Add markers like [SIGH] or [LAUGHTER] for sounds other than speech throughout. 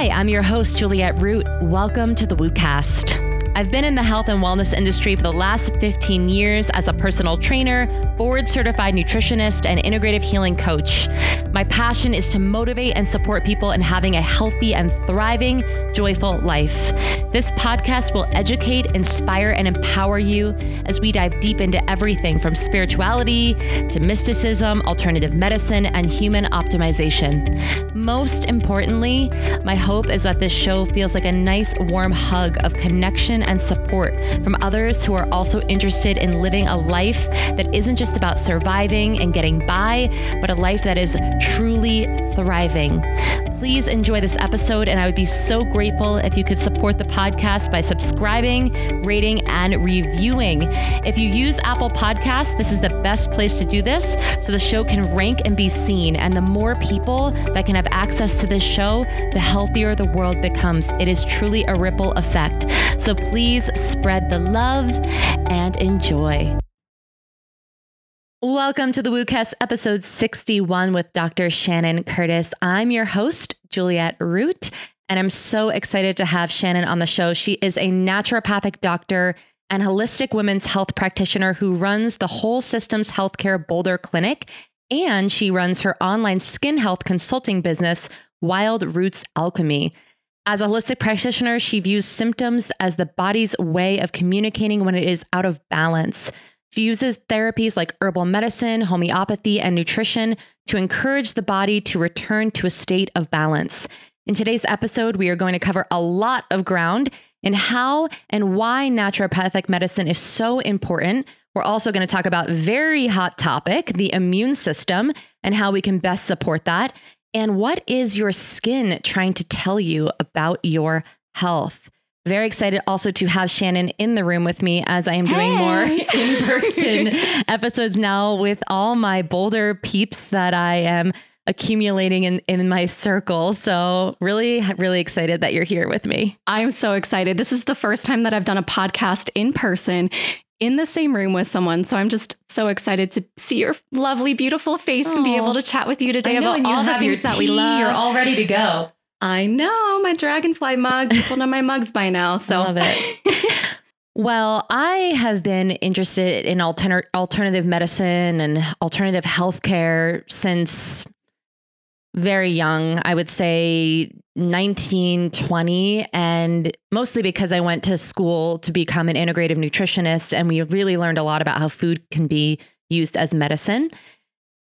Hi, I'm your host, Juliet Root. Welcome to the WooCast. I've been in the health and wellness industry for the last 15 years as a personal trainer, board certified nutritionist, and integrative healing coach. My passion is to motivate and support people in having a healthy and thriving, joyful life. This podcast will educate, inspire, and empower you as we dive deep into everything from spirituality to mysticism, alternative medicine, and human optimization. Most importantly, my hope is that this show feels like a nice, warm hug of connection and support from others who are also interested in living a life that isn't just about surviving and getting by, but a life that is truly thriving. Please enjoy this episode, and I would be so grateful if you could support the podcast by subscribing, rating, and reviewing. If you use Apple Podcasts, this is the best place to do this so the show can rank and be seen. And the more people that can have access to this show, the healthier the world becomes. It is truly a ripple effect. So please spread the love and enjoy. Welcome to the WooCast episode 61 with Dr. Shannon Curtis. I'm your host, Juliet Root, and I'm so excited to have Shannon on the show. She is a naturopathic doctor and holistic women's health practitioner who runs the Whole Systems Healthcare Boulder Clinic, and she runs her online skin health consulting business, Wild Roots Alchemy. As a holistic practitioner, she views symptoms as the body's way of communicating when it is out of balance. She uses therapies like herbal medicine, homeopathy, and nutrition to encourage the body to return to a state of balance. In today's episode, we are going to cover a lot of ground in how and why naturopathic medicine is so important. We're also going to talk about very hot topic, the immune system and how we can best support that. And what is your skin trying to tell you about your health? Very excited also to have Shannon in the room with me as I am doing more [LAUGHS] in person [LAUGHS] episodes now with all my Boulder peeps that I am accumulating in, in my circle. So, really, really excited that you're here with me. I'm so excited. This is the first time that I've done a podcast in person in the same room with someone. So I'm just so excited to see your lovely, beautiful face Aww. and be able to chat with you today know, about all the things that we love. You're all ready to go. I know my dragonfly mug. People know my mugs by now. So I love it. [LAUGHS] well, I have been interested in alter- alternative medicine and alternative healthcare since very young. I would say 19, 20, and mostly because I went to school to become an integrative nutritionist. And we really learned a lot about how food can be used as medicine.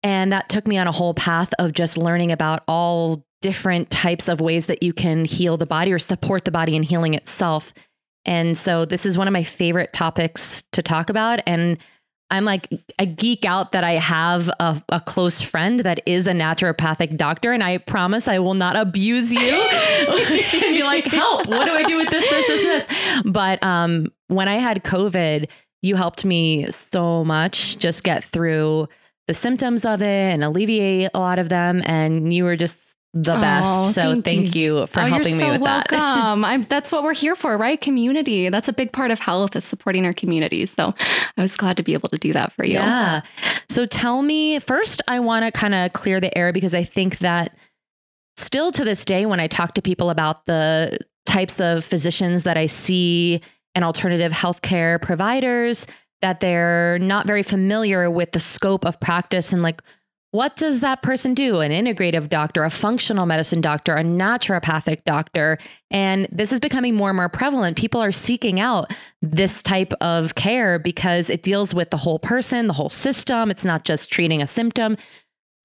And that took me on a whole path of just learning about all different types of ways that you can heal the body or support the body in healing itself. And so this is one of my favorite topics to talk about. And I'm like, a geek out that I have a, a, close friend that is a naturopathic doctor. And I promise I will not abuse you [LAUGHS] and be like, help, what do I do with this, this, this, this? But um, when I had COVID, you helped me so much just get through the symptoms of it and alleviate a lot of them. And you were just the oh, best. So thank, thank you. you. for oh, helping so me with [LAUGHS] welcome. that. that's what we're here for, right? Community. That's a big part of health is supporting our community. So I was glad to be able to do that for you. Yeah. So tell me first, I want to kind of clear the air because I think that still to this day, when I talk to people about the types of physicians that I see and alternative healthcare providers, that they're not very familiar with the scope of practice and like what does that person do? An integrative doctor, a functional medicine doctor, a naturopathic doctor. And this is becoming more and more prevalent. People are seeking out this type of care because it deals with the whole person, the whole system. It's not just treating a symptom.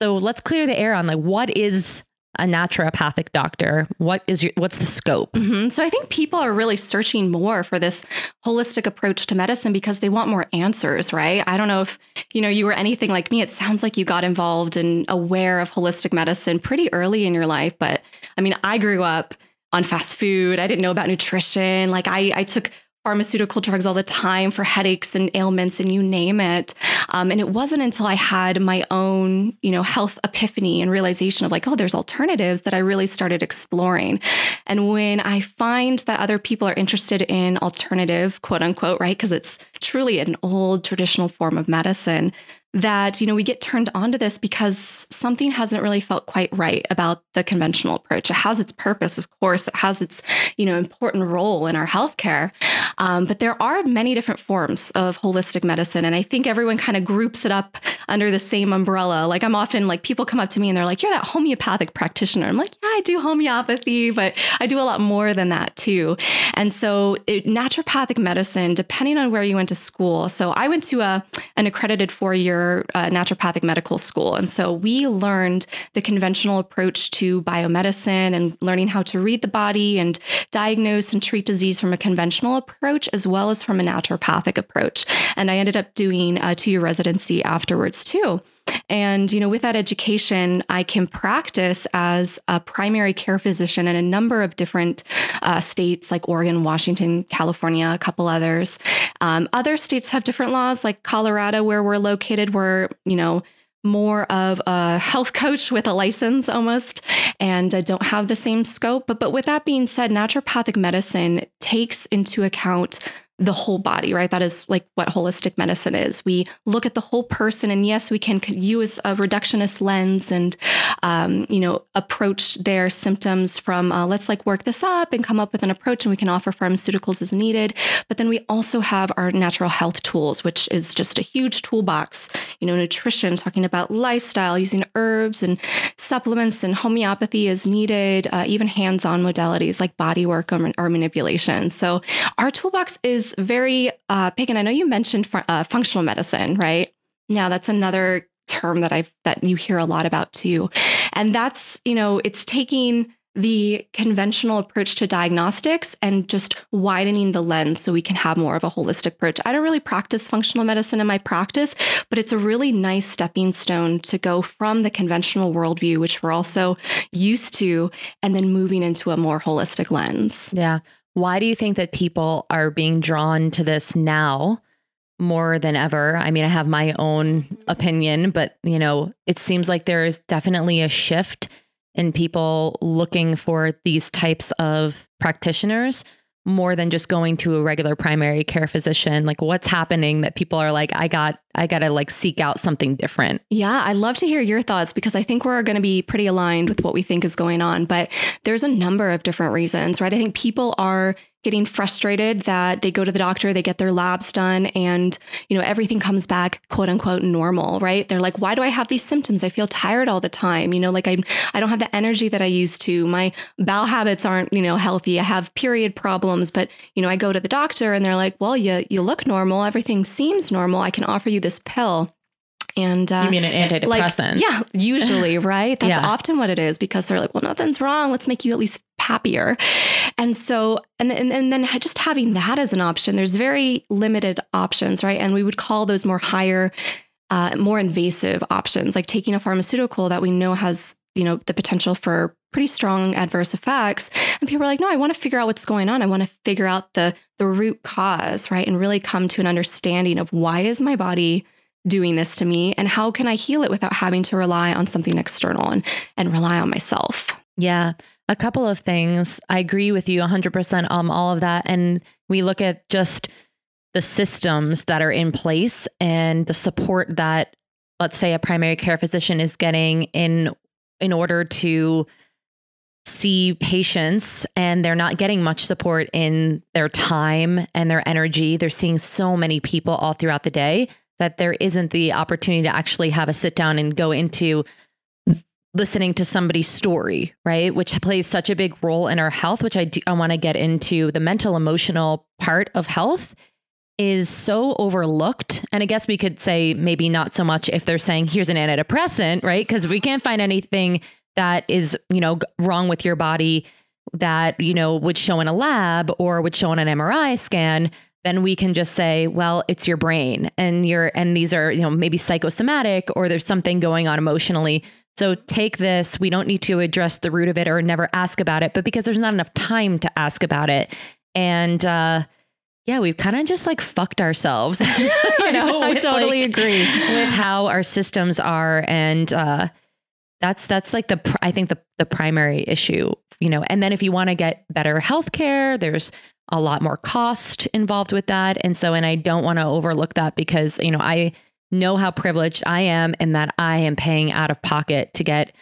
So let's clear the air on like what is a naturopathic doctor what is your what's the scope? Mm-hmm. so i think people are really searching more for this holistic approach to medicine because they want more answers right? I don't know if you know you were anything like me. It sounds like you got involved and aware of holistic medicine pretty early in your life but i mean i grew up on fast food. I didn't know about nutrition. Like i i took pharmaceutical drugs all the time for headaches and ailments and you name it. Um, and it wasn't until I had my own, you know, health epiphany and realization of like, oh, there's alternatives that I really started exploring. And when I find that other people are interested in alternative, quote unquote, right? Because it's truly an old traditional form of medicine. That you know we get turned onto this because something hasn't really felt quite right about the conventional approach. It has its purpose of course. It has its you know important role in our healthcare. Um, but there are many different forms of holistic medicine and i think everyone kind of groups it up under the same umbrella. Like i'm often like people come up to me and they're like you're that homeopathic practitioner. I'm like yeah i do homeopathy but i do a lot more than that too. And so it, naturopathic medicine depending on where you went to school so i went to a an accredited four year uh, naturopathic medical school. And so we learned the conventional approach to biomedicine and learning how to read the body and diagnose and treat disease from a conventional approach as well as from a naturopathic approach. And I ended up doing a two year residency afterwards too. And, you know, with that education, I can practice as a primary care physician in a number of different uh, states like Oregon, Washington, California, a couple others. Um, other states have different laws, like Colorado, where we're located, where, you know, more of a health [LAUGHS] coach with a license almost and don't have the same scope but but with that being said naturopathic medicine takes into account the whole body, right? That is like what holistic medicine is. We look at the whole person, and yes, we can use a reductionist lens and, um, you know, approach their symptoms from uh, let's like work this up and come up with an approach, and we can offer pharmaceuticals as needed. But then we also have our natural health tools, which is just a huge toolbox. You know, nutrition, talking about lifestyle, using herbs and supplements and homeopathy as needed, uh, even hands-on modalities like body work or, or manipulation. So our toolbox is very uh, Pagan. I know you mentioned uh, functional medicine, right? Now that's another term that I've that you hear a lot about too, and that's you know it's taking the conventional approach to diagnostics and just widening the lens so we can have more of a holistic approach. I don't really practice functional medicine in my practice, but it's a really nice stepping stone to go from the conventional worldview, which we're also used to, and then moving into a more holistic lens. Yeah. Why do you think that people are being drawn to this now more than ever? I mean, I have my own mm-hmm. opinion, but you know, it seems like there is definitely a shift in people looking for these types of practitioners more than just going to a regular primary care physician. Like what's happening that people are like i got i got to like seek out something different? Yeah i'd love to hear your thoughts because i think we're going to be pretty aligned with what we think is going on but there's a number of different reasons right? I think people are getting frustrated that they go to the doctor, they get their labs done, and you know everything comes back quote unquote normal, right? They're like, why do I have these symptoms? I feel tired all the time. You know, like I I don't have the energy that I used to. My bowel habits aren't you know healthy. I have period problems, but you know I go to the doctor and they're like, well, you you look normal. Everything seems normal. I can offer you this pill. And uh, you mean an antidepressant? Like, yeah, usually, [LAUGHS] right? That's yeah. often what it is because they're like, well, nothing's wrong. Let's make you at least happier. And so, and, and, and then just having that as an option, there's very limited options, right? And we would call those more higher, uh, more invasive options, like taking a pharmaceutical that we know has, you know, the potential for pretty strong adverse effects. And people are like, no, I want to figure out what's going on. I want to figure out the the root cause, right? And really come to an understanding of why is my body doing this to me and how can I heal it without having to rely on something external and, and rely on myself. Yeah. A couple of things. I agree with you 100% on all of that. And we look at just the systems that are in place and the support that, let's say, a primary care physician is getting in in order to see patients and they're not getting much support in their time and their energy. They're seeing so many people all throughout the day that there isn't the opportunity to actually have a sit down and go into listening to somebody's story, right? Which plays such a big role in our health, which I do, I want to get into the mental emotional part of health is so overlooked. And I guess we could say maybe not so much if they're saying here's an antidepressant, right? Because if we can't find anything that is, you know, wrong with your body that, you know, would show in a lab or would show on an MRI scan then we can just say, well, it's your brain and you're and these are, you know, maybe psychosomatic or there's something going on emotionally. So take this. We don't need to address the root of it or never ask about it, but because there's not enough time to ask about it. And uh yeah, we've kind of just like fucked ourselves. [LAUGHS] you [LAUGHS] know, [LAUGHS] I totally like, agree with how our systems are and uh that's that's like the I think the the primary issue, you know. And then if you want to get better health care, there's a lot more cost involved with that. And so, and I don't want to overlook that because, you know, I know how privileged I am and that I am paying out of pocket to get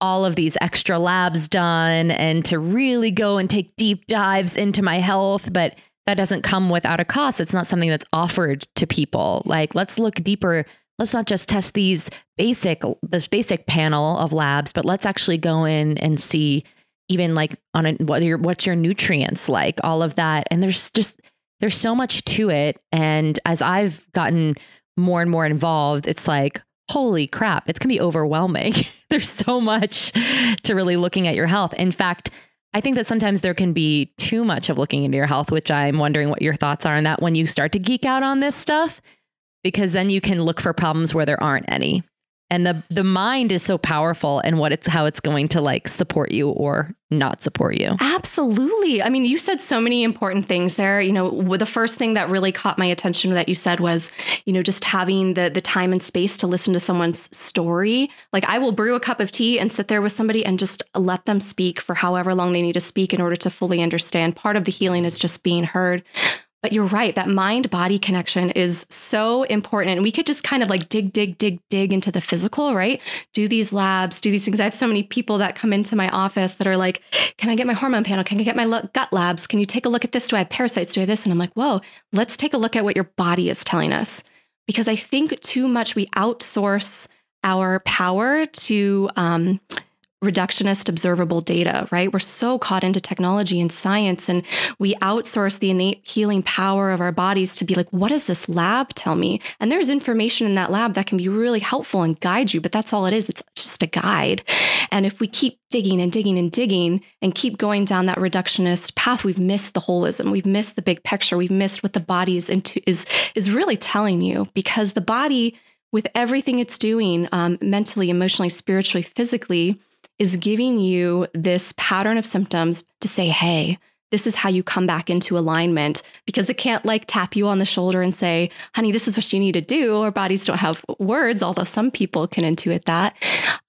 all of these extra labs done and to really go and take deep dives into my health. But that doesn't come without a cost. It's not something that's offered to people. Like, let's look deeper. Let's not just test these basic, this basic panel of labs, but let's actually go in and see even like on a, what your, what's your nutrients like, all of that. And there's just, there's so much to it. And as I've gotten more and more involved, it's like, holy crap, it's going to be overwhelming. [LAUGHS] There's so much to really looking at your health. In fact, I think that sometimes there can be too much of looking into your health, which I'm wondering what your thoughts are on that when you start to geek out on this stuff, because then you can look for problems where there aren't any and the the mind is so powerful and what it's how it's going to like support you or not support you. Absolutely. I mean you said so many important things there. You know the first thing that really caught my attention that you said was you know just having the the time and space to listen to someone's story. Like i will brew a cup of tea and sit there with somebody and just let them speak for however long they need to speak in order to fully understand. Part of the healing is just being heard but you're right, that mind body connection is so important. And we could just kind of like dig, dig, dig, dig into the physical, right? Do these labs, do these things. I have so many people that come into my office that are like, Can I get my hormone panel? Can I get my gut labs? Can you take a look at this? Do I have parasites? Do I have this? And I'm like, Whoa, let's take a look at what your body is telling us. Because I think too much we outsource our power to um, reductionist observable data, right? We're so caught into technology and science, and we outsource the innate healing power of our bodies to be like, what does this lab tell me? And there's information in that lab that can be really helpful and guide you, but that's all it is. It's just a guide. And if we keep digging and digging and digging and keep going down that reductionist path, we've missed the holism. We've missed the big picture. We've missed what the body is into is is really telling you because the body with everything it's doing um, mentally, emotionally, spiritually, physically, is giving you this pattern of symptoms to say, hey, this is how you come back into alignment because it can't like tap you on the shoulder and say, honey, this is what you need to do. Our bodies don't have words, although some people can intuit that.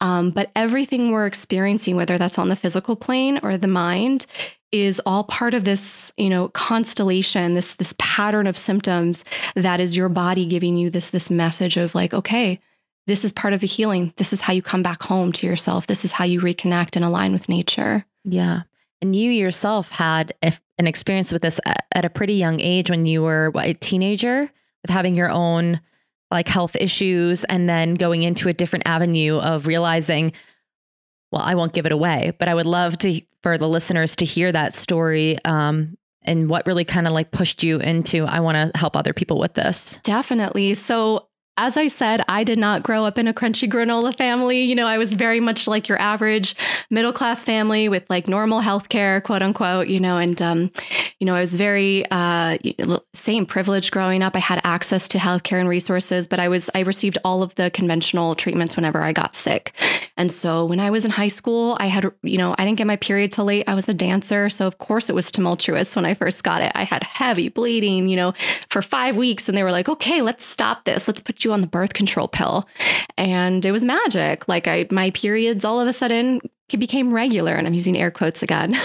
Um, but everything we're experiencing, whether that's on the physical plane or the mind, is all part of this, you know, constellation, this this pattern of symptoms that is your body giving you this this message of like, okay, this is part of the healing. This is how you come back home to yourself. This is how you reconnect and align with nature. Yeah. And you yourself had an experience with this at a pretty young age when you were what, a teenager with having your own like health issues and then going into a different avenue of realizing, well, I won't give it away, but I would love to for the listeners to hear that story um, and what really kind of like pushed you into I want to help other people with this. Definitely. So as I said, I did not grow up in a crunchy granola family. You know, I was very much like your average middle class family with like normal healthcare, quote unquote, you know, and, um, you know, I was very, uh, same privileged growing up. I had access to healthcare and resources, but I was, I received all of the conventional treatments whenever I got sick. And so when I was in high school, I had, you know, I didn't get my period till late. I was a dancer. So of course it was tumultuous when I first got it. I had heavy bleeding, you know, for five weeks. And they were like, okay, let's stop this. Let's put you on the birth control pill. And it was magic. Like I my periods all of a sudden became regular and I'm using air quotes again.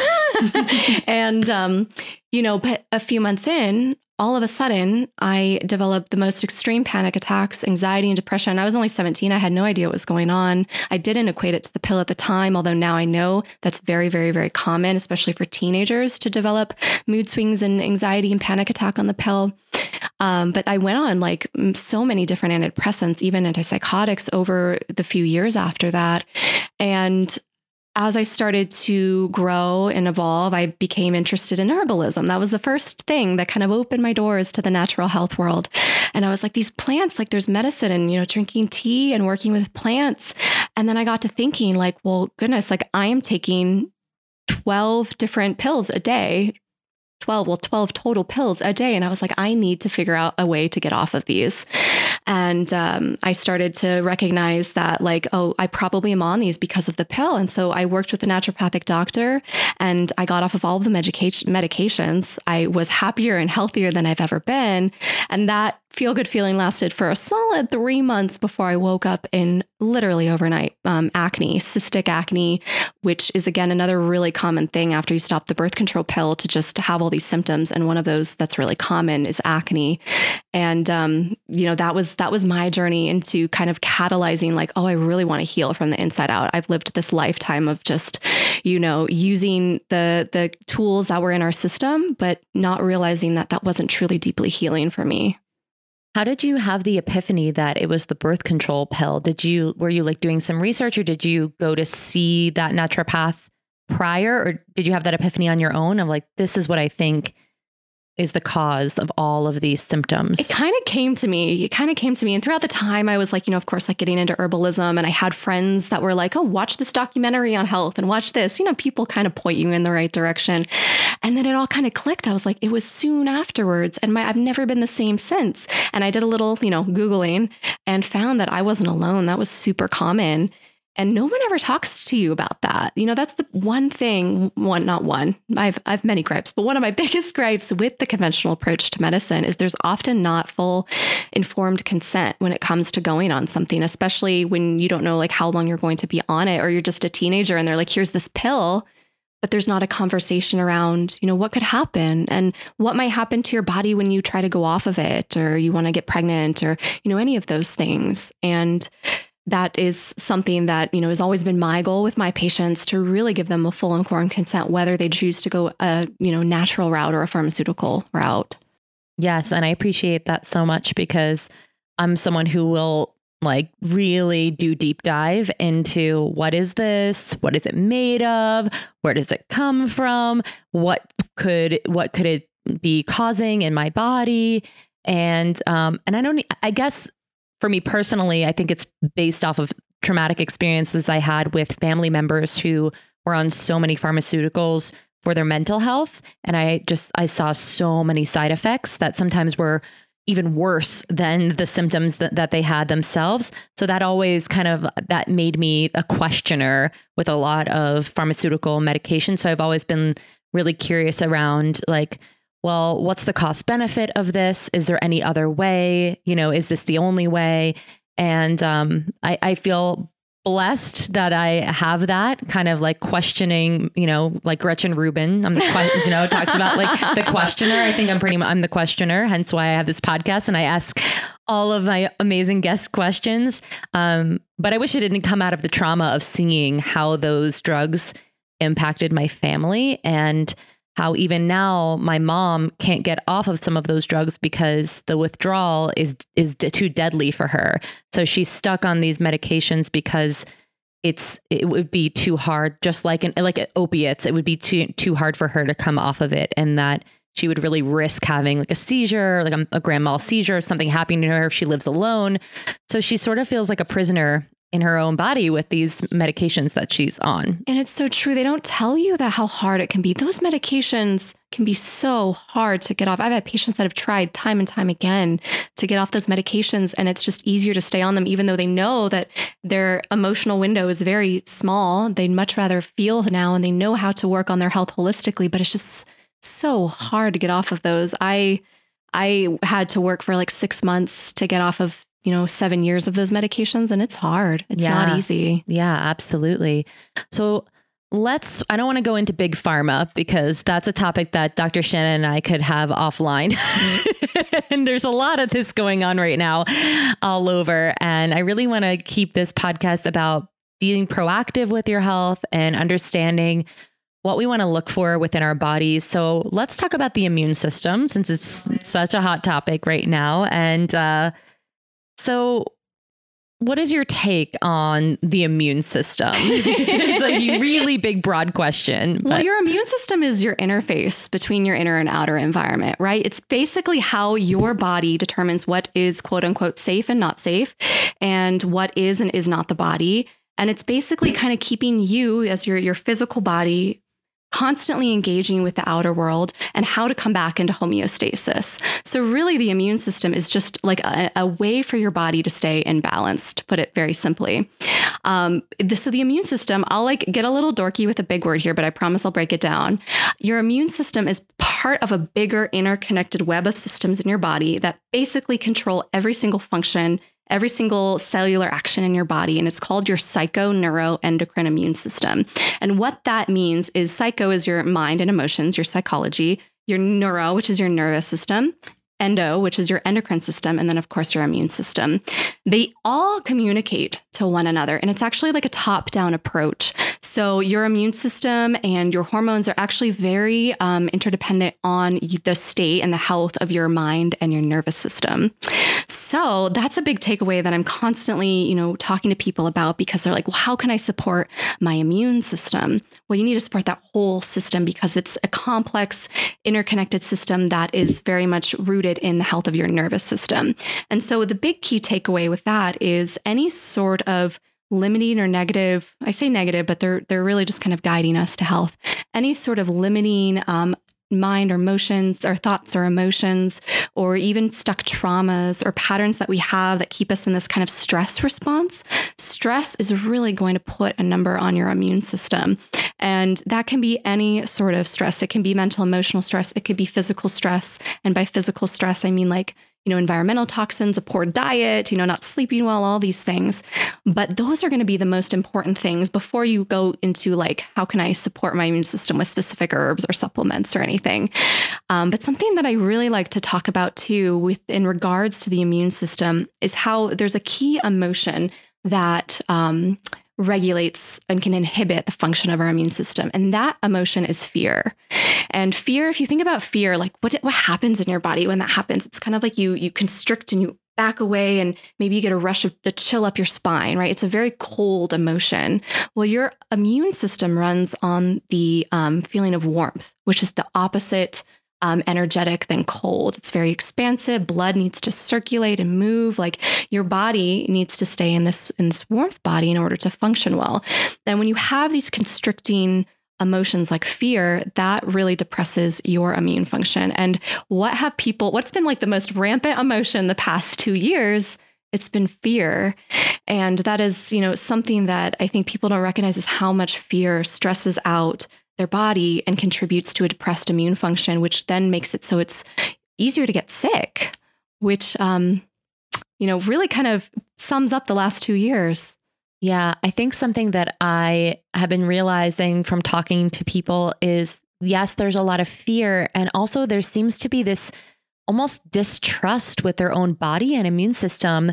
[LAUGHS] and um, you know, but a few months in, all of a sudden, I developed the most extreme panic attacks, anxiety, and depression. I was only 17. I had no idea what was going on. I didn't equate it to the pill at the time, although now I know that's very, very, very common, especially for teenagers to develop mood swings and anxiety and panic attack on the pill. Um, but I went on like so many different antidepressants, even antipsychotics over the few years after that. And as I started to grow and evolve, I became interested in herbalism. That was the first thing that kind of opened my doors to the natural health world. And I was like, these plants, like there's medicine and, you know, drinking tea and working with plants. And then I got to thinking, like, well, goodness, like I am taking 12 different pills a day 12, well, 12 total pills a day. And I was like, I need to figure out a way to get off of these. And um, I started to recognize that, like, oh, I probably am on these because of the pill. And so I worked with a naturopathic doctor and I got off of all of the medication medications. I was happier and healthier than I've ever been. And that feel good feeling lasted for a solid three months before I woke up in literally overnight um, acne, cystic acne, which is again another really common thing after you stop the birth control pill to just have all these symptoms. And one of those that's really common is acne. And, um, you know, that was that was my journey into kind of catalyzing like, oh, I really want to heal from the inside out. I've lived this lifetime of just, you know, using the the tools that were in our system, but not realizing that that wasn't truly deeply healing for me. How did you have the epiphany that it was the birth control pill? Did you were you like doing some research or did you go to see that naturopath prior or did you have that epiphany on your own of like this is what I think is the cause of all of these symptoms? It kind of came to me. It kind of came to me. And throughout the time, I was like, you know, of course, like getting into herbalism. And I had friends that were like, oh, watch this documentary on health and watch this. You know, people kind of point you in the right direction. And then it all kind of clicked. I was like, it was soon afterwards. And my, I've never been the same since. And I did a little, you know, Googling and found that I wasn't alone. That was super common. And no one ever talks to you about that. You know, that's the one thing, one, not one, I've, I've many gripes, but one of my [LAUGHS] biggest gripes with the conventional approach to medicine is there's often not full informed consent when it comes to going on something, especially when you don't know like how long you're going to be on it or you're just a teenager and they're like, here's this pill but there's not a conversation around, you know, what could happen and what might happen to your body when you try to go off of it or you want to get pregnant or, you know, any of those things. And that is something that you know has always been my goal with my patients to really give them a full and informed consent whether they choose to go a you know natural route or a pharmaceutical route. Yes and i appreciate that so much because i'm someone who will like really do deep dive into what is this? What is it made of? Where does it come from? What could what could it be causing in my body? And um and i don't i guess for me personally, I think it's based off of traumatic experiences I had with family members who were on so many pharmaceuticals for their mental health. And I just, I saw so many side effects that sometimes were even worse than the symptoms that, that they had themselves. So that always kind of, that made me a questioner with a lot of pharmaceutical medication. So I've always been really curious around like, well, what's the cost benefit of this? Is there any other way? You know, is this the only way? And um, I, I feel blessed that I have that kind of like questioning, you know, like Gretchen Rubin. I'm the, que- you know, talks about like the [LAUGHS] questioner. I think I'm pretty, much I'm the questioner, hence why I have this podcast and I ask all of my amazing guest questions. Um, but I wish it didn't come out of the trauma of seeing how those drugs impacted my family and how even now my mom can't get off of some of those drugs because the withdrawal is is too deadly for her. So she's stuck on these medications because it's it would be too hard just like an like opiates it would be too too hard for her to come off of it and that she would really risk having like a seizure like a, a grand mal seizure something happening to her if she lives alone so she sort of feels like a prisoner in her own body with these medications that she's on. And it's so true. They don't tell you that how hard it can be. Those medications can be so hard to get off. I've had patients that have tried time and time again to get off those medications, and it's just easier to stay on them, even though they know that their emotional window is very small. They'd much rather feel now and they know how to work on their health holistically, but it's just so hard to get off of those. I I had to work for like six months to get off of you know, seven years of those medications and it's hard. It's yeah. not easy. Yeah, absolutely. So let's, I don't want to go into big pharma because that's a topic that Dr. Shannon and I could have offline. [LAUGHS] and there's a lot of this going on right now all over. And I really want to keep this podcast about being proactive with your health and understanding what we want to look for within our bodies. So let's talk about the immune system since it's such a hot topic right now. And, uh, so, what is your take on the immune system? [LAUGHS] it's a really big, broad question. But. Well, your immune system is your interface between your inner and outer environment, right? It's basically how your body determines what is quote unquote safe and not safe, and what is and is not the body. And it's basically kind of keeping you as your, your physical body constantly engaging with the outer world and how to come back into homeostasis. So, really, the immune system is just like a, a way for your body to stay in balance, to put it very simply. Um, the, so, the immune system, I'll like get a little dorky with a big word here, but I promise I'll break it down. Your immune system is part of a bigger interconnected web of systems in your body that basically control every single function every single cellular action in your body, and it's called your psychoneuroendocrine immune system. And what that means is psycho is your mind and emotions, your psychology, your neuro, which is your nervous system, endo, which is your endocrine system, and then, of course, your immune system. They all communicate to one another, and it's actually like a top down approach. So, your immune system and your hormones are actually very um, interdependent on the state and the health of your mind and your nervous system. So, that's a big takeaway that I'm constantly, you know, talking to people about because they're like, well, how can I support my immune system? Well, you need to support that whole system because it's a complex, interconnected system that is very much rooted in the health of your nervous system. And so, the big key takeaway with that is any sort of limiting or negative i say negative but they're they're really just kind of guiding us to health. Any sort of limiting um, mind or emotions or thoughts or emotions or even stuck traumas or patterns that we have that keep us in this kind of stress response stress is really going to put a number on your immune system. And that can be any sort of stress. It can be mental emotional stress. It could be physical stress. And by physical stress i mean like you know, environmental toxins, a poor diet, you know, not sleeping well, all these things. But those are going to be the most important things before you go into like, how can I support my immune system with specific herbs or supplements or anything. Um, but something that I really like to talk about too, with in regards to the immune system, is how there's a key emotion that um, regulates and can inhibit the function of our immune system. And that emotion is fear. And fear, if you think about fear, like what, what happens in your body when that happens? It's kind of like you you constrict and you back away and maybe you get a rush of a chill up your spine, right? It's a very cold emotion. Well, your immune system runs on the um, feeling of warmth, which is the opposite um, energetic than cold. It's very expansive. Blood needs to circulate and move. Like your body needs to stay in this in this warmth body in order to function well. Then when you have these constricting emotions like fear, that really depresses your immune function. And what have people? What's been like the most rampant emotion the past two years? It's been fear. And that is, you know, something that I think people don't recognize is how much fear stresses out their body and contributes to a depressed immune function, which then makes it so it's easier to get sick, which, um, you know, really kind of sums up the last two years. Yeah, I think something that I have been realizing from talking to people is yes, there's a lot of fear. And also, there seems to be this almost distrust with their own body and immune system.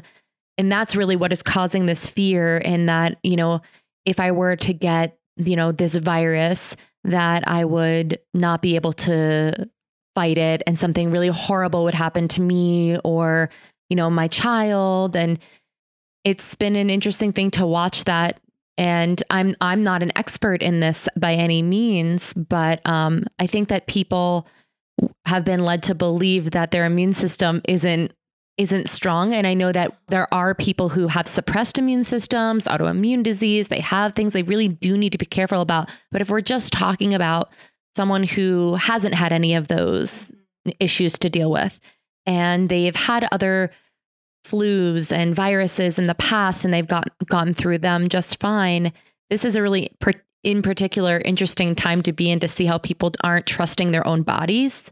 And that's really what is causing this fear. And that, you know, if I were to get, you know, this virus, that I would not be able to fight it and something really horrible would happen to me or, you know, my child. And it's been an interesting thing to watch that. And I'm I'm not an expert in this by any means, but um, I think that people have been led to believe that their immune system isn't isn't strong. And I know that there are people who have suppressed immune systems, autoimmune disease, they have things they really do need to be careful about. But if we're just talking about someone who hasn't had any of those issues to deal with, and they've had other flus and viruses in the past and they've got, gotten through them just fine, this is a really, in particular, interesting time to be in to see how people aren't trusting their own bodies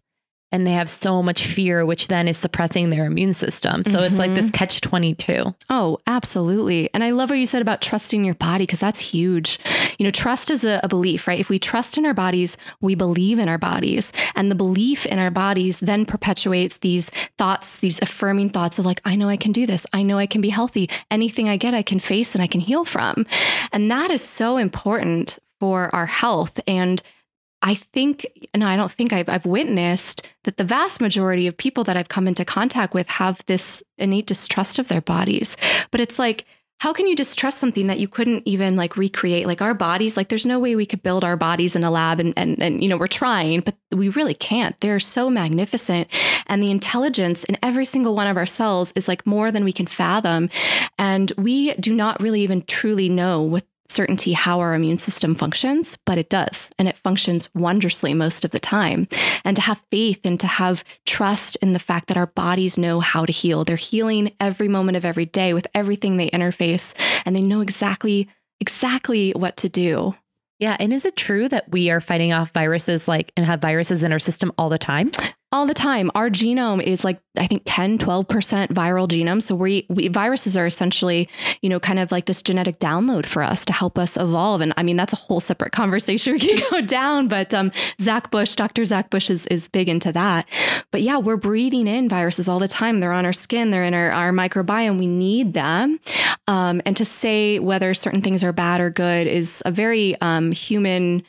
and they have so much fear, which then is suppressing their immune system. So mm-hmm. it's like this mm-hmm. catch 22. Oh, absolutely. And I love what you said about trusting your body because that's huge. You know, trust is a, a, belief, right? If we trust in our bodies, we believe in our bodies. And the belief in our bodies then perpetuates these thoughts, these affirming thoughts of like, I know I can do this. I know I can be healthy. Anything I get, I can face and I can heal from. And that is so important for our health. And I think, and I don't think I've, I've witnessed that the vast majority of people that I've come into contact with have this innate distrust of their bodies. But it's like, how can you distrust something that you couldn't even like recreate? Like our bodies, like there's no way we could build our bodies in a lab and, and, and you know, we're trying, but we really can't. They're so magnificent. And the intelligence in every single one of our cells is like more than we can fathom. And we do not really even truly know what certainty how our immune system functions, but it does. And it functions wondrously most of the time. And to have faith and to have trust in the fact that our bodies know how to heal. They're healing every moment of every day with everything they interface, and they know exactly, exactly what to do. Yeah. And is it true that we are fighting off viruses like and have viruses in our system all the time? All the time. Our genome is like, I think 10, 12% viral genome. So we, we, viruses are essentially, you know, kind of like this genetic download for us to help us evolve. And I mean, that's a whole separate [LAUGHS] conversation we can go down. But um, Zach Bush, Dr. Zach Bush is, is big into that. But yeah, we're breathing in viruses all the time. They're on our skin, they're in our, our microbiome. We need them. Um, and to say whether certain things are bad or good is a very um, human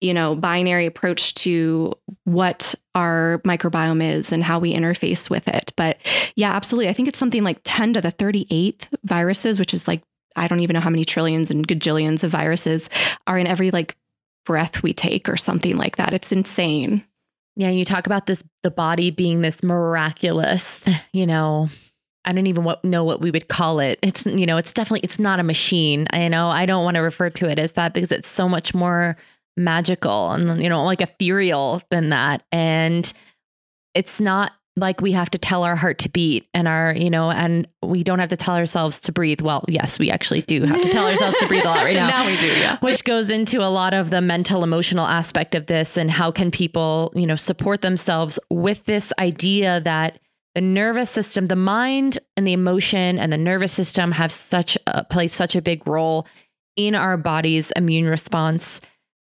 you know, binary approach to what our microbiome is and how we interface with it. But yeah, absolutely. I think it's something like 10 to the 38th viruses, which is like, I don't even know how many trillions and gajillions of viruses are in every like breath we take or something like that. It's insane. Yeah. And you talk about this, the body being this miraculous, [LAUGHS] you know, I don't even know what we would call it. It's, you know, it's definitely, it's not a machine. I know I don't want to refer to it as that because it's so much more magical and you know like ethereal than that. And it's not like we have to tell our heart to beat and our you know and we don't have to tell ourselves to breathe. Well yes we actually do have to tell ourselves to breathe a lot right [LAUGHS] now. Now we do yeah. Which goes into a lot of the mental emotional aspect of this and how can people you know support themselves with this idea that the nervous system the mind and the emotion and the nervous system have such a play such a big role in our body's immune response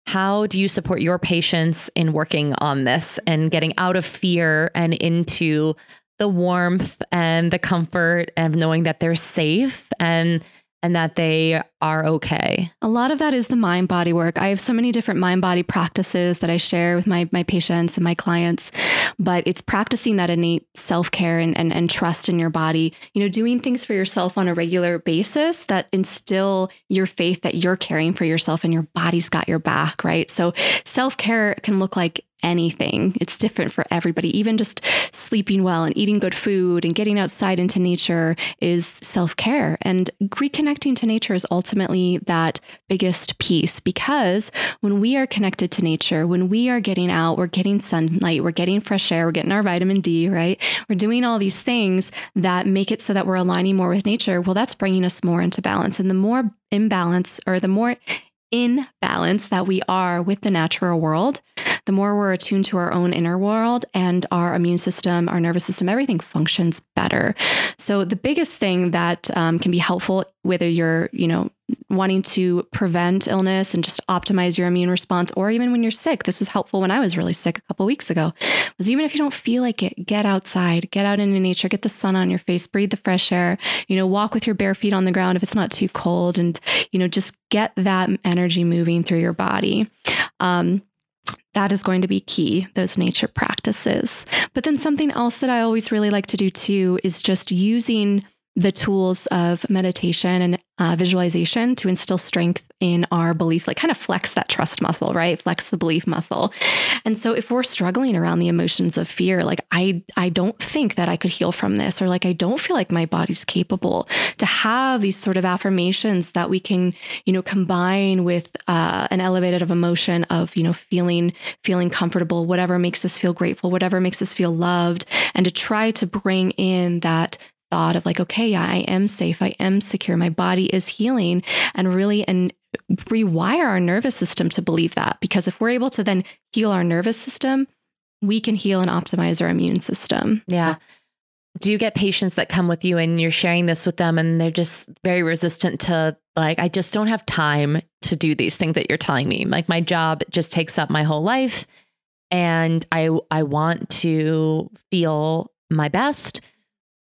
how do you support your patients in working on this and getting out of fear and into the warmth and the comfort of knowing that they're safe? And and that they are okay. A lot of that is the mind body work. I have so many different mind body practices that I share with my, my patients and my clients, but it's practicing that innate self care and, and, and trust in your body, you know, doing things for yourself on a regular basis that instill your faith that you're caring for yourself and your body's got your back, right? So self care can look like anything. It's different for everybody. Even just sleeping well and eating good food and getting outside into nature is self care. And reconnecting to nature is ultimately that biggest piece because when we are connected to nature, when we are getting out, we're getting sunlight, we're getting fresh air, we're getting our vitamin D, right? We're doing all these things that make it so that we're aligning more with nature. Well, that's bringing us more into balance. And the more imbalance or the more in balance that we are with the natural world, the more we're attuned to our own inner world and our immune system, our nervous system, everything functions better. So the biggest thing that um, can be helpful, whether you're, you know, wanting to prevent illness and just optimize your immune response, or even when you're sick, this was helpful when I was really sick a couple weeks ago, was even if you don't feel like it, get outside, get out into nature, get the sun on your face, breathe the fresh air, you know, walk with your bare feet on the ground if it's not too cold, and, you know, just get that energy moving through your body. Um, that is going to be key, those nature practices. But then something else that I always really like to do too is just using the tools of meditation and uh, visualization to instill strength in our belief, like kind of flex that trust muscle, right? Flex the belief muscle. And so if we're struggling around the emotions of fear, like I I don't think that I could heal from this, or like I don't feel like my body's capable to have these sort of affirmations that we can, you know, combine with uh, an elevated of emotion of, you know, feeling feeling comfortable, whatever makes us feel grateful, whatever makes us feel loved, and to try to bring in that thought of like, okay, I am safe, I am secure, my body is healing, and really and rewire our nervous system to believe that. Because if we're able to then heal our nervous system, we can heal and optimize our immune system. Yeah. Do you get patients that come with you and you're sharing this with them and they're just very resistant to like, I just don't have time to do these things that you're telling me. Like my job just takes up my whole life and I I want to feel my best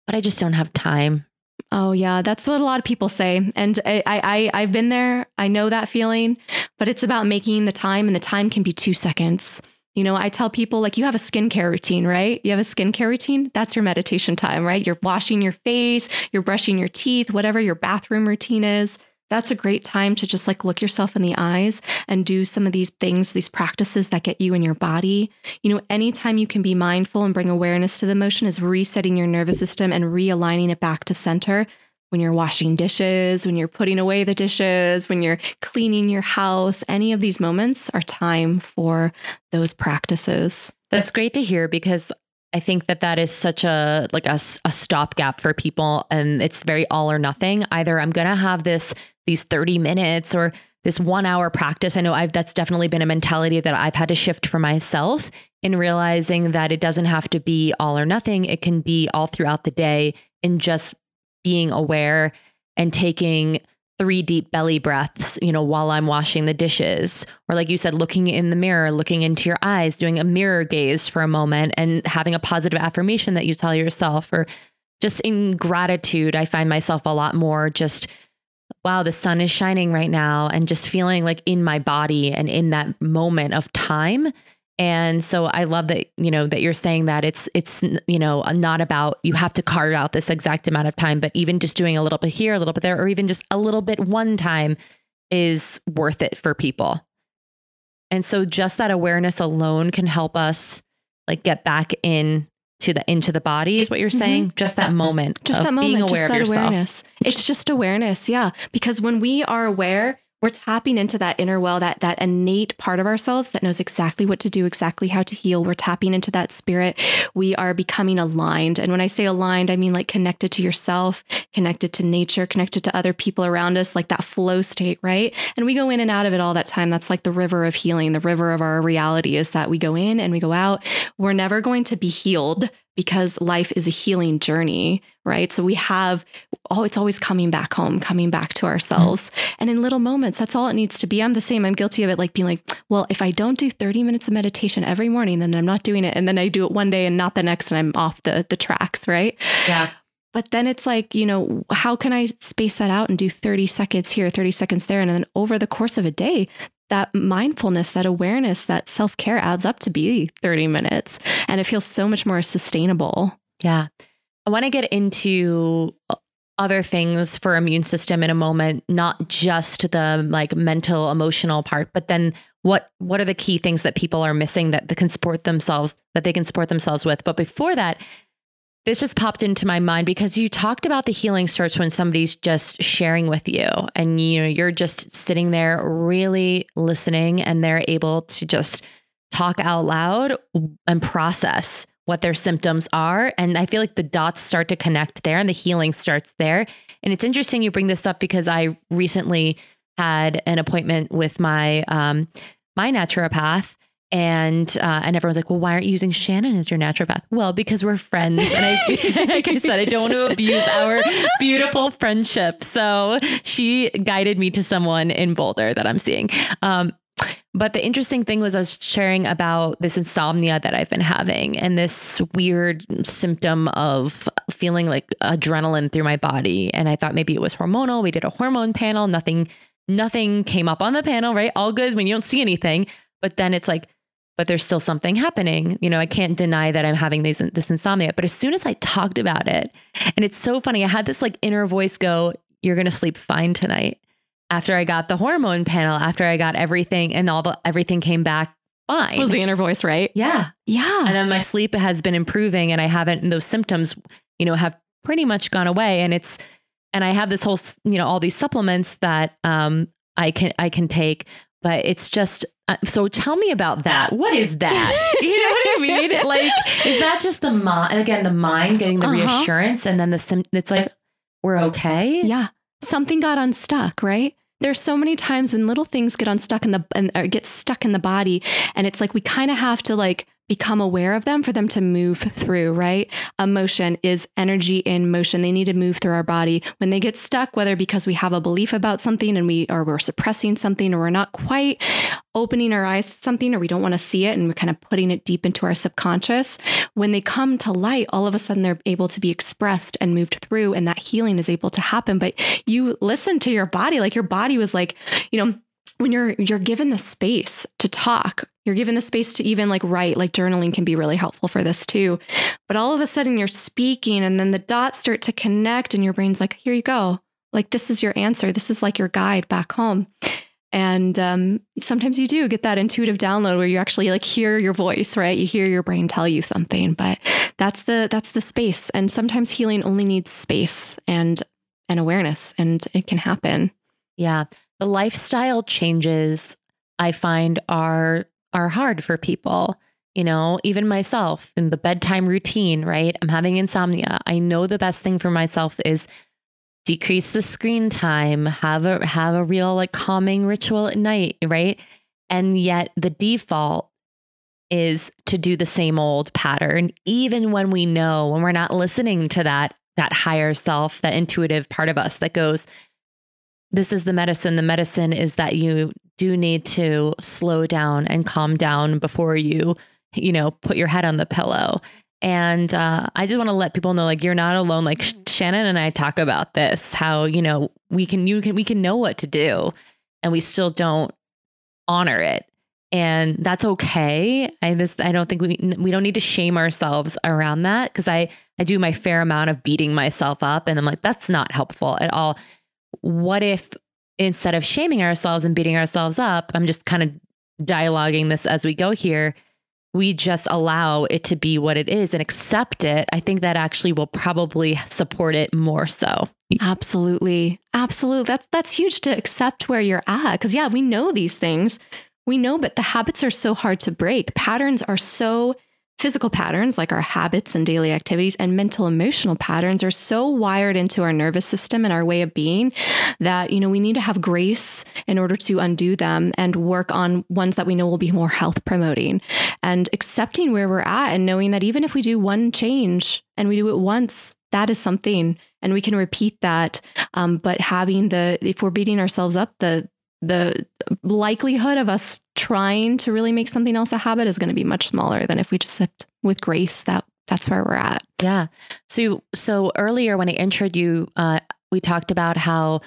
but I just don't have time. Oh yeah, that's what a lot of people say, and I, I I've been there. I know that feeling, but it's about making the time, and the time can be two seconds. You know, I tell people like you have a skincare routine, right? You have a skincare routine. That's your meditation time, right? You're washing your face, you're brushing your teeth, whatever your bathroom routine is that's a great time to just like look yourself in the eyes and do some of these things, these practices that get you in your body. You know, anytime you can be mindful and bring awareness to the motion is resetting your nervous system and realigning it back to center. When you're washing dishes, when you're putting away the dishes, when you're cleaning your house, any of these moments are time for those practices. That's great to hear because I think that that is such a like a, a stopgap for people and it's very all or nothing. Either I'm to have this these 30 minutes or this one hour practice. I know I've that's definitely been a mentality that I've had to shift for myself in realizing that it doesn't have to be all or nothing. It can be all throughout the day in just being aware and taking three deep belly breaths, you know, while I'm washing the dishes. Or like you said, looking in the mirror, looking into your eyes, doing a mirror gaze for a moment and having a positive affirmation that you tell yourself or just in gratitude, I find myself a lot more just wow, the sun is shining right now and just feeling like in my body and in that moment of time. And so I love that, you know, that you're saying that it's, it's, you know, not about you have to carve out this exact amount of time, but even just doing a little bit here, a little bit there, or even just a little bit one time is worth it for people. And so just that awareness alone can help us like get back in to the into the body is what you're saying? Mm-hmm. just that moment just that moment just that awareness. It's just awareness yeah. Because when we are aware we're tapping into that inner well that that innate part of ourselves that knows exactly what to do exactly how to heal. We're tapping into that spirit. We are becoming aligned. And when i say aligned i mean like connected to yourself connected to nature connected to other people around us like that flow state right? And we go in and out of it all that time. That's like the river of healing. The river of our reality is that we go in and we go out. We're never going to be healed because life is a healing journey, right? So we have, oh, it's always coming back home, coming back to ourselves. Mm-hmm. And in little moments, that's all it needs to be. I'm the same. I'm guilty of it, like being like, well, if I don't do 30 minutes of meditation every morning, then I'm not doing it. And then I do it one day and not the next, and I'm off the, the tracks, right? Yeah. But then it's like, you know, how can I space that out and do 30 seconds here, 30 seconds there? And then over the course of a day, that mindfulness, that awareness, that self care adds up to be 30 minutes. And it feels so much more sustainable. Yeah. I want to get into uh, other things for immune system in a moment not just the like mental emotional part but then what what are the key things that people are missing that they can support themselves that they can support themselves with but before that this just popped into my mind because you talked about the healing starts when somebody's just sharing with you and you know you're just sitting there really listening and they're able to just talk out loud and process what their symptoms are and I feel like the dots start to connect there and the healing starts there. And it's interesting you bring this up because I recently had an appointment with my um my naturopath and uh, and everyone's like, well, why aren't you using Shannon as your naturopath? Well, because we're friends, and I, [LAUGHS] like I said, I don't want to abuse our beautiful friendship. So she guided me to someone in Boulder that I'm seeing. Um, but the interesting thing was I was sharing about this insomnia that I've been having and this weird symptom of feeling like adrenaline through my body. And I thought maybe it was hormonal. We did a hormone panel. Nothing, nothing came up on the panel, right? All good when you don't see anything. But then it's like but there's still something happening. You know, I can't deny that I'm having these, this insomnia. But as soon as I talked about it, and it's so funny, I had this like inner voice go, You're going to sleep fine tonight. After I got the hormone panel, after I got everything and all the everything came back fine. Was the inner voice right? Yeah. Yeah. And then my sleep has been improving and I haven't, and those symptoms, you know, have pretty much gone away. And it's, and I have this whole, you know, all these supplements that um, I can, I can take, but it's just uh, so tell me about that. What is that? you know what I [LAUGHS] mean? Like, is that just the mind? Again, the mind getting the uh-huh. reassurance, and then the sim- it's like we're okay. Yeah, something got unstuck, right? There's so many times when little things get unstuck in the and get stuck in the body, and it's like we kind of have to like become aware of them for them to move through, right? Emotion is energy in motion. They need to move through our body. When they get stuck, whether because we have a belief about something and we or we're suppressing something or we're not quite opening our eyes to something or we don't want to see it and we're kind of putting it deep into our subconscious, when they come to light, all of a sudden they're able to be expressed and moved through and that healing is able to happen. But you listen to your body, like your body was like, you know, when you're you're given the space to talk you're given the space to even like write like journaling can be really helpful for this too. But all of a sudden you're speaking and then the dots start to connect and your brain's like here you go. Like this is your answer. This is like your guide back home. And um, sometimes you do get that intuitive download where you actually like hear your voice right? You hear your brain tell you something but that's the that's the space. And sometimes healing only needs space and and awareness and it can happen. Yeah the lifestyle changes I find are are hard for people. You know, even myself in the bedtime routine, right? I'm having insomnia. I know the best thing for myself is decrease the screen time, have a have a real like calming ritual at night, right? And yet the default is to do the same old pattern even when we know when we're not listening to that that higher self, that intuitive part of us that goes this is the medicine. The medicine is that you do need to slow down and calm down before you, you know, put your head on the pillow. And uh, I just want to let people know, like, you're not alone. Like Shannon and I talk about this, how you know we can, you can, we can know what to do, and we still don't honor it, and that's okay. I this, I don't think we we don't need to shame ourselves around that because I I do my fair amount of beating myself up, and I'm like, that's not helpful at all. What if instead of shaming ourselves and beating ourselves up, I'm just kind of dialoguing this as we go here we just allow it to be what it is and accept it, I think that actually will probably support it more so. Absolutely. Absolutely. That's that's huge to accept where you're at cuz yeah, we know these things. We know but the habits are so hard to break. Patterns are so Physical patterns, like our habits and daily activities, and mental emotional patterns, are so wired into our nervous system and our way of being that, you know, we need to have grace in order to undo them and work on ones that we know will be more health promoting and accepting where we're at and knowing that even if we do one change and we do it once, that is something and we can repeat that. Um, but having the, if we're beating ourselves up, the, the likelihood of us trying to really make something else a habit is going to be much smaller than if we just sipped with grace that that's where we're at. Yeah. So so earlier when i introed you uh, we talked about how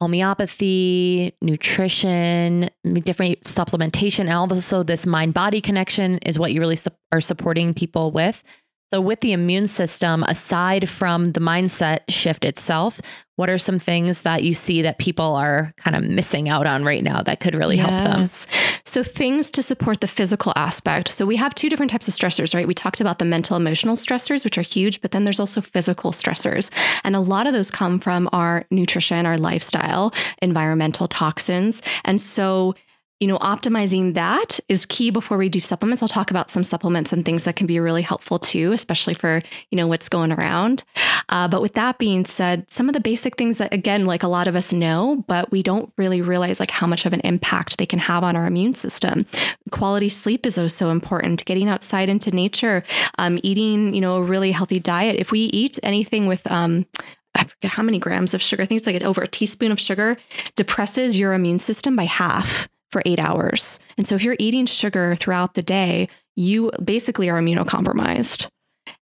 homeopathy nutrition different supplementation and also this mind body connection is what you really su- are supporting people with so, with the immune system, aside from the mindset shift itself, what are some things that you see that people are kind of missing out on right now that could really yes. help them? So, things to support the physical aspect. So, we have two different types of stressors, right? We talked about the mental emotional stressors, which are huge, but then there's also physical stressors. And a lot of those come from our nutrition, our lifestyle, environmental toxins. And so, you know, optimizing that is key before we do supplements. I'll talk about some supplements and things that can be really helpful too, especially for, you know, what's going around. Uh, but with that being said, some of the basic things that, again, like a lot of us know, but we don't really realize like how much of an impact they can have on our immune system. Quality sleep is also important. Getting outside into nature, um, eating, you know, a really healthy diet. If we eat anything with, um, I forget how many grams of sugar. I think it's like over a teaspoon of sugar depresses your immune system by half for eight hours. And so if you're eating sugar throughout the day, you basically are immunocompromised.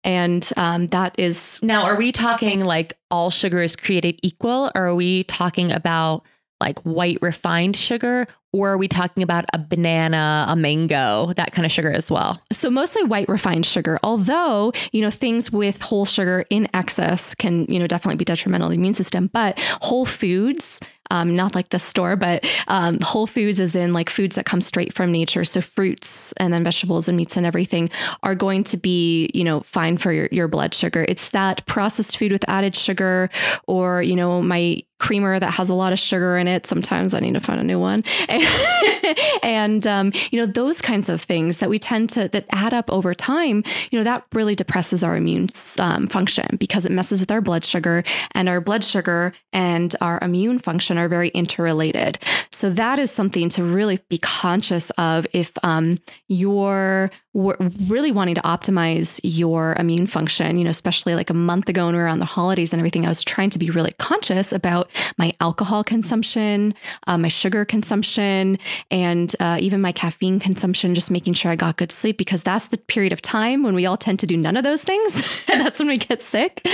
And um, that is. Now, are we talking like all sugar is created equal, or are we talking about like white refined sugar, or are we talking about a banana, a mango, that kind of sugar as well? So mostly white refined sugar, although, you know, things with whole sugar in excess can, you know, definitely be detrimental to the immune system, but whole foods um, not like the store, but um, whole foods is in like foods that come straight from nature. So fruits and then vegetables and meats and everything are going to be, you know, fine for your, your blood sugar. It's that processed food with added sugar or, you know, my creamer that has a lot of sugar in it. Sometimes I need to find a new one. [LAUGHS] and, um, you know, those kinds of things that we tend to, that add up over time, you know, that really depresses our immune um, function because it messes with our blood sugar and our blood sugar and our immune function are very interrelated. So that is something to really be conscious of if um, you're really wanting to optimize your immune function, you know, especially like a month ago when we were on the holidays and everything, I was trying to be really conscious about my alcohol consumption, uh, my sugar consumption, and uh, even my caffeine consumption, just making sure I got good sleep because that's the period of time when we all tend to do none of those things. [LAUGHS] and that's when we get sick.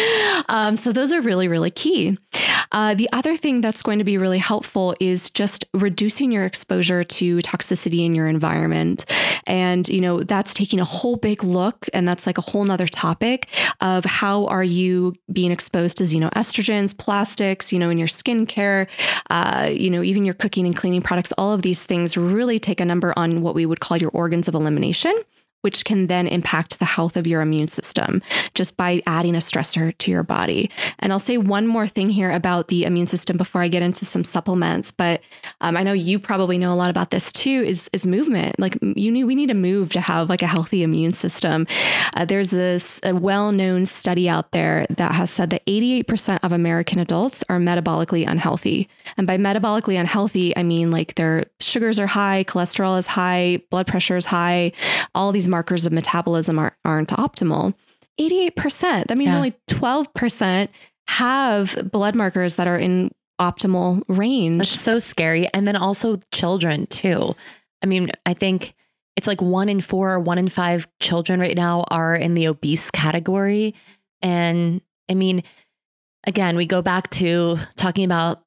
Um, so those are really, really key. Uh, the other thing that's going to be really helpful is just reducing your exposure to toxicity in your environment. And, you know, that's taking a whole big look, and that's like a whole nother topic of how are you being exposed to xenoestrogens, plastics, you know, in your skincare, uh, you know, even your cooking and cleaning products, all of these things really take a number on what we would call your organs of elimination which can then impact the health of your immune system just by adding a stressor to your body. And I'll say one more thing here about the immune system before I get into some supplements. But um, I know you probably know a lot about this too. Is is movement? Like you need we need to move to have like a healthy immune system. Uh, there's this a well known study out there that has said that 88% of American adults are metabolically unhealthy. And by metabolically unhealthy, I mean like their sugars are high, cholesterol is high, blood pressure is high, all these markers of metabolism are, aren't optimal. 88%. That means yeah. only 12% have blood markers that are in optimal range. That's so scary. And then also children too. I mean, I think it's like one in four or one in five children right now are in the obese category. And I mean, again, we go back to talking about,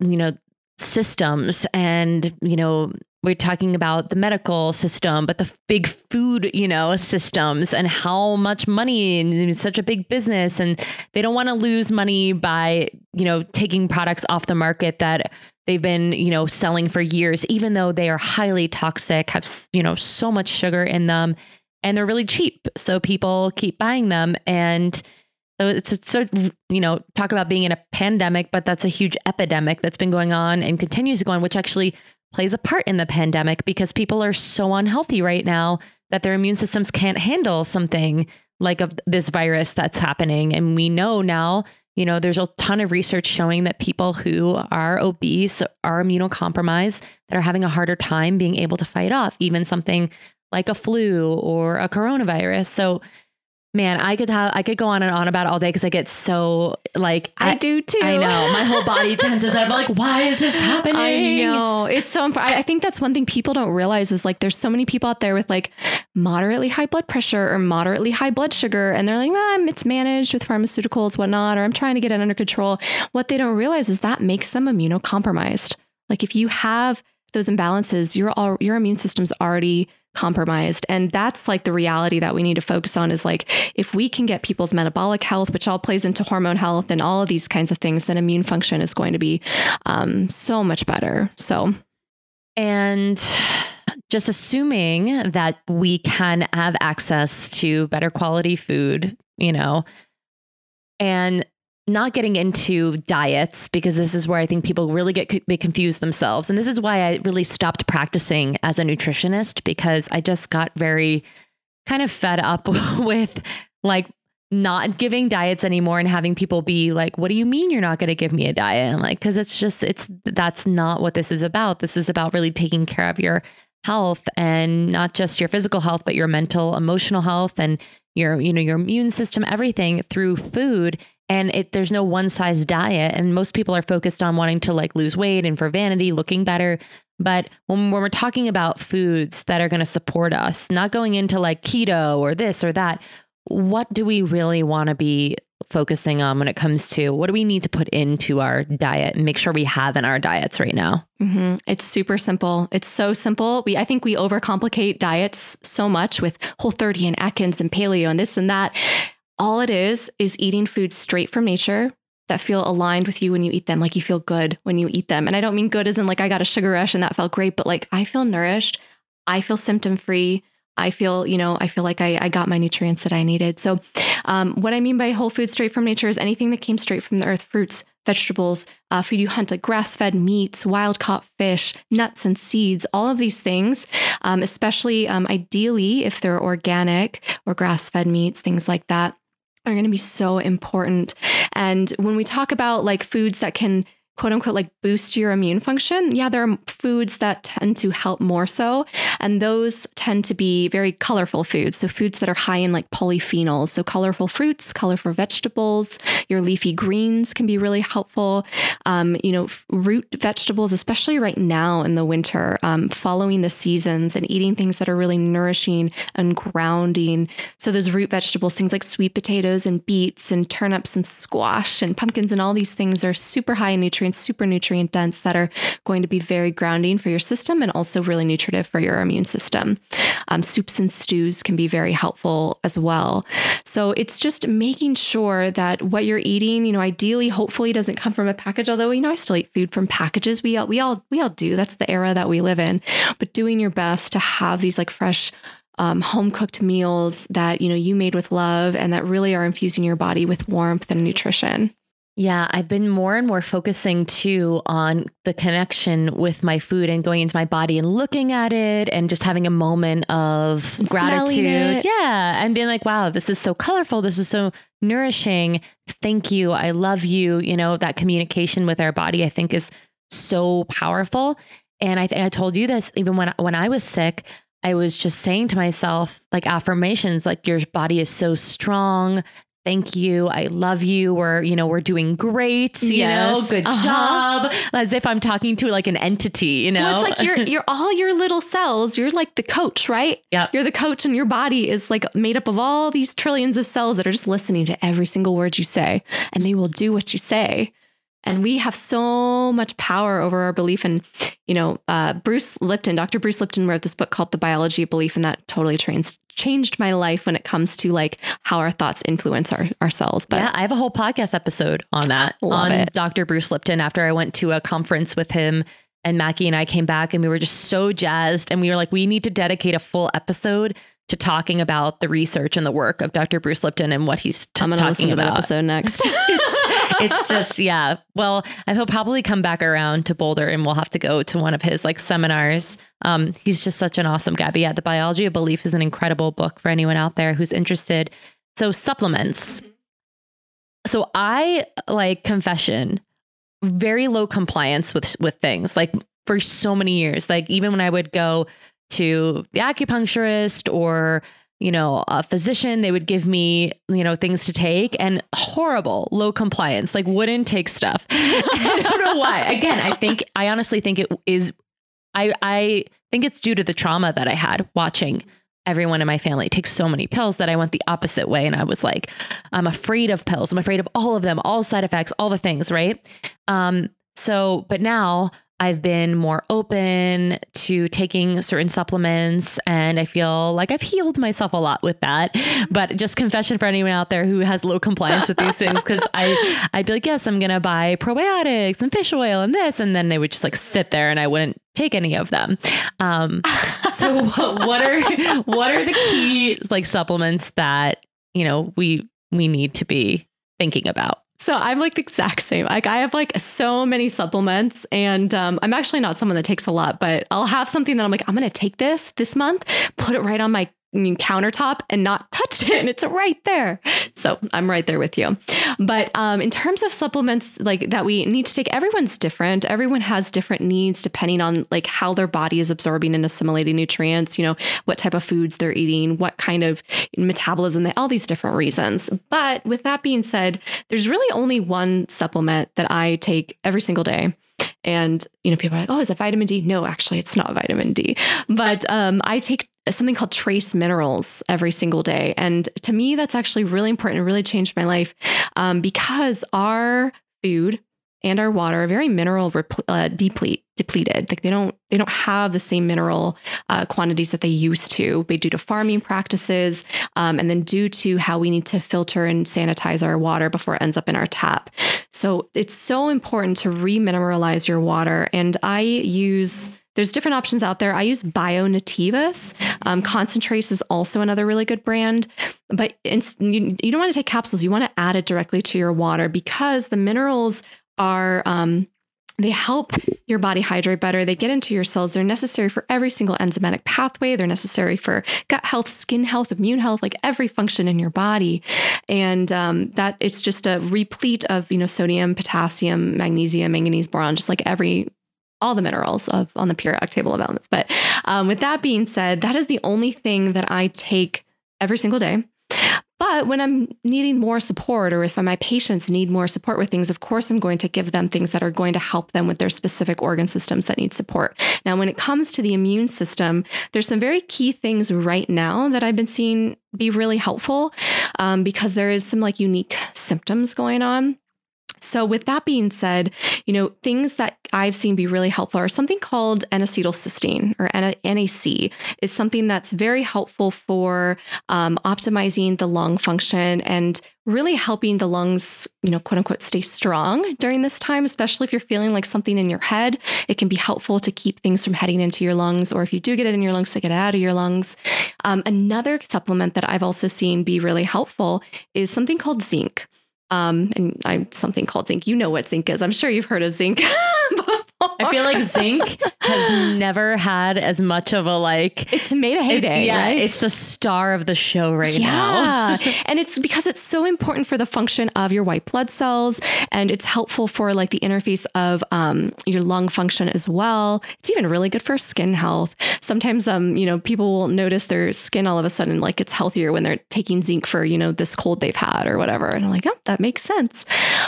you know, systems and, you know, we're talking about the medical system, but the big food, you know, systems and how much money and such a big business. And they don't want to lose money by, you know, taking products off the market that they've been, you know, selling for years, even though they are highly toxic, have, you know, so much sugar in them and they're really cheap. So people keep buying them. And so it's, it's so, you know, talk about being in a pandemic, but that's a huge epidemic that's been going on and continues to go on, which actually plays a part in the pandemic because people are so unhealthy right now that their immune systems can't handle something like this virus that's happening. And we know now, you know, there's a ton of research showing that people who are obese are immunocompromised that are having a harder time being able to fight off even something like a flu or a coronavirus. So Man, I could have I could go on and on about it all day because I get so like I, I, do too. I know my whole body [LAUGHS] tenses. I'm like, why is this happening? I know it's so. important. I think that's one thing people don't realize is like there's so many people out there with like moderately high blood pressure or moderately high blood sugar, and they're like, ah, it's managed with pharmaceuticals, whatnot, or I'm trying to get it under control. What they don't realize is that makes them immunocompromised. Like if you have those imbalances, your all your immune system's already compromised. And that's like the reality that we need to focus on is like if we can get people's metabolic health, which all plays into hormone health and all of these kinds of things, then immune function is going to be um, so much better. So, and just assuming that we can have access to better quality food, you know, and not getting into diets because this is where I think people really get they confuse themselves. And this is why I really stopped practicing as a nutritionist because I just got very kind of fed up [LAUGHS] with like not giving diets anymore and having people be like, "What do you mean you're not going to give me a diet?" I'm like, "Cuz it's just it's that's not what this is about. This is about really taking care of your health and not just your physical health but your mental, emotional health and your you know your immune system everything through food and it there's no one size diet. And most people are focused on wanting to like lose weight and for vanity looking better. But when, when we're talking about foods that are going to support us not going into like keto or this or that what do we really want to be focusing on when it comes to what do we need to put into our diet and make sure we have in our diets right now? Mm-hmm. it's super simple. It's so simple. We i think we overcomplicate diets so much with whole 30 and atkins and paleo and this and that all it is is eating food straight from nature that feel aligned with you when you eat them. Like you feel good when you eat them. And I don't mean good as in like I got a sugar rush and that felt great, but like I feel nourished. I feel symptom free. I feel, you know, I feel like I, I got my nutrients that I needed. So, um, what I mean by whole food straight from nature is anything that came straight from the earth fruits, vegetables, uh, food you hunt, like grass fed meats, wild caught fish, nuts and seeds, all of these things, um, especially um, ideally if they're organic or grass fed meats, things like that are going to be so important. And when we talk about like foods that can quote unquote like boost your immune function, yeah, there are foods that tend to help more so. And those tend to be very colorful foods. So, foods that are high in like polyphenols. So, colorful fruits, colorful vegetables, your leafy greens can be really helpful. Um, you know, root vegetables, especially right now in the winter, um, following the seasons and eating things that are really nourishing and grounding. So, those root vegetables, things like sweet potatoes and beets and turnips and squash and pumpkins and all these things are super high in nutrients nutrients, super nutrient dense, that are going to be very grounding for your system and also really nutritive for your immune system. Um, soups and stews can be very helpful as well. So it's just making sure that what you're eating, you know, ideally, hopefully, doesn't come from a package. Although you know, I still eat food from packages. We all, we all we all do. That's the era that we live in. But doing your best to have these like fresh um, home cooked meals that you know you made with love and that really are infusing your body with warmth and nutrition. Yeah, I've been more and more focusing too on the connection with my food and going into my body and looking at it and just having a moment of And gratitude. it. Yeah, and being like, wow, this is so colorful. This is so nourishing. Thank you. I love you. You know, that communication with our body, I think, is so powerful. And I think I told you this even when when I was sick. I was just saying to myself, like affirmations, like your body is so strong. Thank you. I love you. We're, you know, we're doing great. You know, Yes. good Uh-huh. job. As if I'm talking to like an entity, you know? Well, it's like you're [LAUGHS] you're all your little cells. You're like the coach, right? Yeah. You're the coach, and your body is like made up of all these trillions of cells that are just listening to every single word you say, and they will do what you say. And we have so much power over our belief. And you know, uh, Bruce Lipton, Dr. Bruce Lipton, wrote this book called The Biology of Belief, and that totally trans- changed my life when it comes to like how our thoughts influence our our cells. But yeah, I have a whole podcast episode on that on it. Dr. Bruce Lipton after I went to a conference with him and Mackie and I came back and we were just so jazzed and we were like we need to dedicate a full episode to talking about the research and the work of Dr. Bruce Lipton and what he's t- I'm gonna listen talking to that about. episode next. [LAUGHS] [LAUGHS] it's just yeah. Well, I he'll probably come back around to Boulder, and we'll have to go to one of his like seminars. Um, he's just such an awesome guy. But yeah, the Biology of Belief is an incredible book for anyone out there who's interested. So supplements. So I like confession, very low compliance with with things like for so many years. Like even when I would go to the acupuncturist or you know, a physician, they would give me, you know, things to take and horrible, low compliance, like wouldn't take stuff. [LAUGHS] I don't know why. Again, I think, I honestly think it is, I, I think it's due to the trauma that I had watching everyone in my family take so many pills that I went the opposite way. And I was like, I'm afraid of pills. I'm afraid of all of them, all side effects, all the things, right? Um, so, but now I've been more open to taking certain supplements and I feel like I've healed myself a lot with that. But just confession for anyone out there who has low compliance with these things cuz I I'd be like, "Yes, I'm going to buy probiotics and fish oil and this." And then they would just like sit there and I wouldn't take any of them. Um so [LAUGHS] what are what are the key like supplements that, you know, we we need to be thinking about? So I'm like the exact same. Like I have like so many supplements, and um, I'm actually not someone that takes a lot, but I'll have something that I'm like, I'm gonna take this this month, put it right on my countertop, and not touch it, it's right there. So I'm right there with you. But um, in terms of supplements, like that we need to take, everyone's different. Everyone has different needs depending on like how their body is absorbing and assimilating nutrients. You know, what type of foods they're eating, what kind of metabolism, they all these different reasons. But with that being said, there's really only one supplement that I take every single day. And you know, people are like, "Oh, is it vitamin D?" No, actually, it's not vitamin D. But um, I take something called trace minerals every single day, and to me, that's actually really important and really changed my life um, because our food and our water are very mineral repl- uh, deplete depleted. Like they don't they don't have the same mineral uh, quantities that they used to, due to farming practices, um, and then due to how we need to filter and sanitize our water before it ends up in our tap. So it's so important to remineralize your water. And I use there's different options out there. I use BioNativus. Um, Concentrace is also another really good brand, but you, you don't want to take capsules. You want to add it directly to your water because the minerals are um, they help your body hydrate better. They get into your cells. They're necessary for every single enzymatic pathway. They're necessary for gut health, skin health, immune health, like every function in your body. And um, that it's just a replete of you know sodium, potassium, magnesium, manganese, boron, just like every all the minerals of on the periodic table of elements. But um, with that being said, that is the only thing that I take every single day. But when I'm needing more support, or if my patients need more support with things, of course, I'm going to give them things that are going to help them with their specific organ systems that need support. Now, when it comes to the immune system, there's some very key things right now that I've been seeing be really helpful um, because there is some like unique symptoms going on. So, with that being said, you know, things that I've seen be really helpful are something called N-acetylcysteine or NAC is something that's very helpful for um, optimizing the lung function and really helping the lungs, you know, quote unquote, stay strong during this time, especially if you're feeling like something in your head. It can be helpful to keep things from heading into your lungs, or if you do get it in your lungs, to get it out of your lungs. Um, another supplement that I've also seen be really helpful is something called zinc. Um, and I'm something called zinc. You know what zinc is. I'm sure you've heard of zinc. [LAUGHS] I feel like [LAUGHS] zinc has never had as much of a like. It's made a heyday. It, yeah, right? it's the star of the show right yeah. now. [LAUGHS] and it's because it's so important for the function of your white blood cells, and it's helpful for like the interface of um, your lung function as well. It's even really good for skin health. Sometimes, um, you know, people will notice their skin all of a sudden like it's healthier when they're taking zinc for you know this cold they've had or whatever. And I'm like, oh, that makes sense.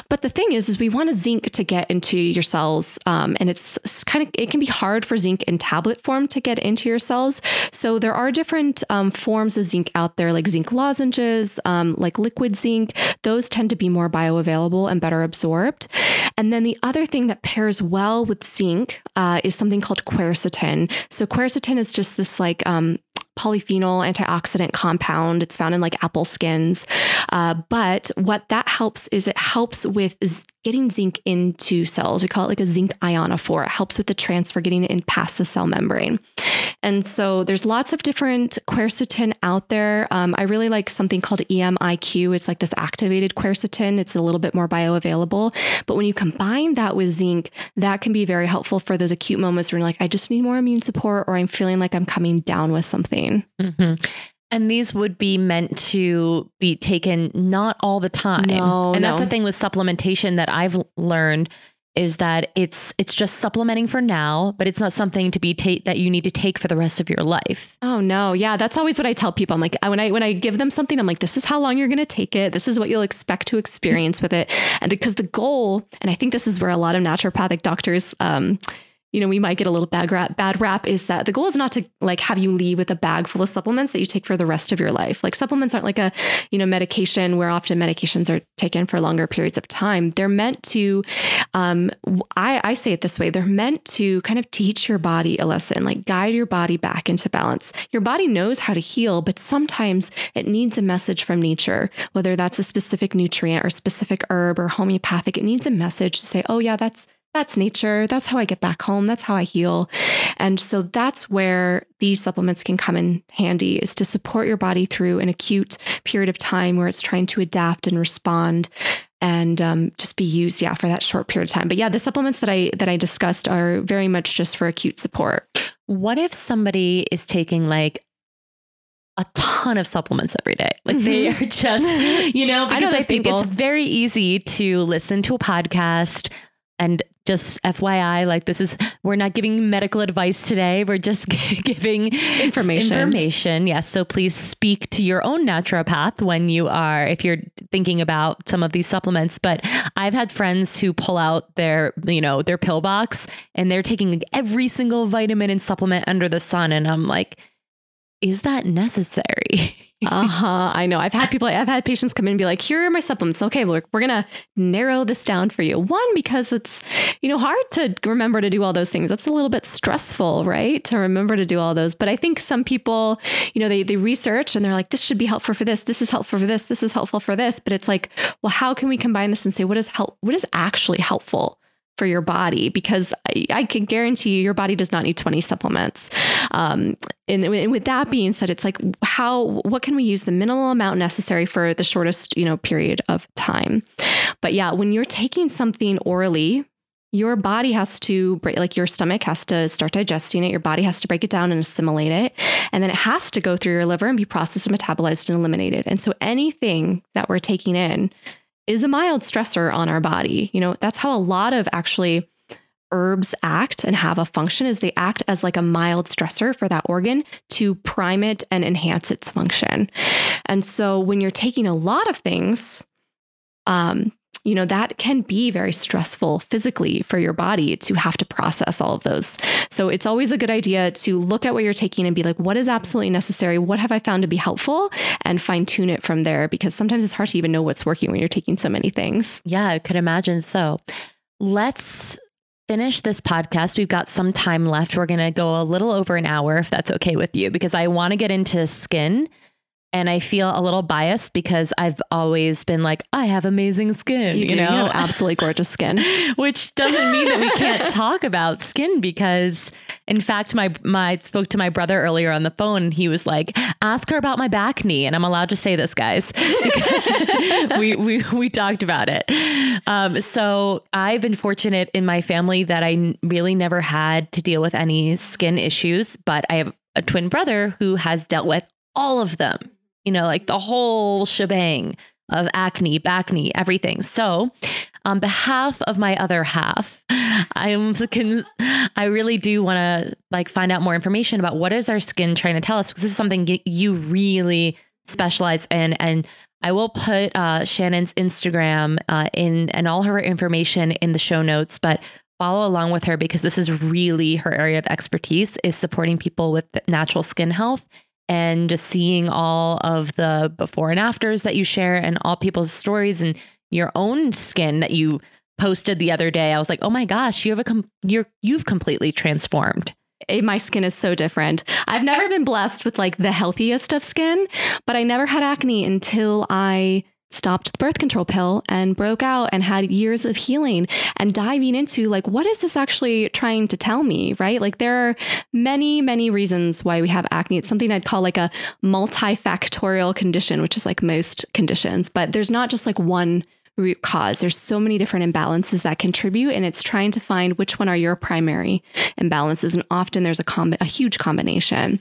But the thing is, is we want a zinc to get into your cells. Um, and it's kind of it can be hard for zinc in tablet form to get into your cells. So there are different um, forms of zinc out there, like zinc lozenges, um, like liquid zinc. Those tend to be more bioavailable and better absorbed. And then the other thing that pairs well with zinc uh, is something called quercetin. So quercetin is just this like um, polyphenol antioxidant compound. It's found in like apple skins. Uh, but what that helps is it helps with getting zinc into cells. We call it like a zinc ionophore. It helps with the transfer, getting it in past the cell membrane. And so there's lots of different quercetin out there. Um, I really like something called EMIQ. It's like this activated quercetin. It's a little bit more bioavailable. But when you combine that with zinc, that can be very helpful for those acute moments where you're like, I just need more immune support or I'm feeling like I'm coming down with something. Mm-hmm. And these would be meant to be taken not all the time. No, and no. that's the thing with supplementation that I've learned is that it's it's just supplementing for now, but it's not something to be ta- that you need to take for the rest of your life. Oh no, yeah, that's always what I tell people. I'm like when I when I give them something, I'm like, this is how long you're going to take it. This is what you'll expect to experience with it, and because the goal, and I think this is where a lot of naturopathic doctors. Um, you know, we might get a little bad rap, bad rap is that the goal is not to like have you leave with a bag full of supplements that you take for the rest of your life. Like supplements aren't like a, you know, medication where often medications are taken for longer periods of time. They're meant to, um, I, I say it this way, they're meant to kind of teach your body a lesson, like guide your body back into balance. Your body knows how to heal, but sometimes it needs a message from nature, whether that's a specific nutrient or specific herb or homeopathic. It needs a message to say, oh yeah, that's that's nature. That's how I get back home. That's how I heal. And so that's where these supplements can come in handy is to support your body through an acute period of time where it's trying to adapt and respond and um, just be used yeah for that short period of time but yeah the supplements that i that i discussed are very much just for acute support what if somebody is taking like a ton of supplements every day. Like mm-hmm. they are just, [LAUGHS] you know, because I, I think people. it's very easy to listen to a podcast and just FYI, like this is, we're not giving medical advice today. We're just [LAUGHS] giving information. Information. Yes. So please speak to your own naturopath when you are, if you're thinking about some of these supplements. But I've had friends who pull out their, you know, their pill box and they're taking every single vitamin and supplement under the sun. And I'm like, is that necessary? [LAUGHS] uh huh. I know. I've had people, I've had patients come in and be like, here are my supplements. Okay, we're, we're going to narrow this down for you. One, because it's, you know, hard to remember to do all those things. That's a little bit stressful, right? To remember to do all those. But I think some people, you know, they, they research and they're like, this should be helpful for this. This is helpful for this. This is helpful for this. But it's like, well, how can we combine this and say, what is help? What is actually helpful? For your body because I, I, can guarantee you your body does not need 20 supplements. Um, and, and, with that being said, it's like how what can we use the minimal amount necessary for the shortest you know period of time. But yeah, when you're taking something orally. Your body has to break, like your stomach has to start digesting it. Your body has to break it down and assimilate it. And then it has to go through your liver and be processed and metabolized and eliminated. And so anything that we're taking in is a mild stressor on our body. You know, that's how a lot of actually herbs act and have a function is they act as like a mild stressor for that organ to prime it and enhance its function. And so when you're taking a lot of things, um, you know, that can be very stressful physically for your body to have to process all of those. So it's always a good idea to look at what you're taking and be like, what is absolutely necessary? What have I found to be helpful? And fine tune it from there because sometimes it's hard to even know what's working when you're taking so many things. Yeah, I could imagine so. Let's finish this podcast. We've got some time left. We're going to go a little over an hour if that's okay with you because I want to get into skin and I feel a little biased because I've always been like, I have amazing skin. You, you do. know, You have absolutely gorgeous skin. [LAUGHS] which doesn't mean that we can't [LAUGHS] talk about skin because in fact my my I spoke to my brother earlier on the phone and he was like ask her about my bacne and I'm allowed to say this guys [LAUGHS] we we we talked about it um, so I've been fortunate in my family that I really never had to deal with any skin issues but I have a twin brother who has dealt with all of them you know like the whole shebang of acne, bacne, everything. So, on behalf of my other half, [LAUGHS] I'm I really do want to like find out more information about what is our skin trying to tell us because this is something you really specialize in and I will put uh, Shannon's Instagram uh, in and all her information in the show notes, but follow along with her because this is really her area of expertise is supporting people with natural skin health and just seeing all of the before and afters that you share and all people's stories and your own skin that you posted the other day. I was like, "Oh my gosh, you have a com- you're you've completely transformed." Eh, my skin is so different. I've never been blessed with like the healthiest of skin, but I never had acne until I stopped the birth control pill and broke out and had years of healing and diving into like what is this actually trying to tell me right? Like there are many many reasons why we have acne. It's something i'd call like a multifactorial condition which is like most conditions but there's not just like one root cause. There's so many different imbalances that contribute and it's trying to find which one are your primary imbalances and often there's a, com- a huge combination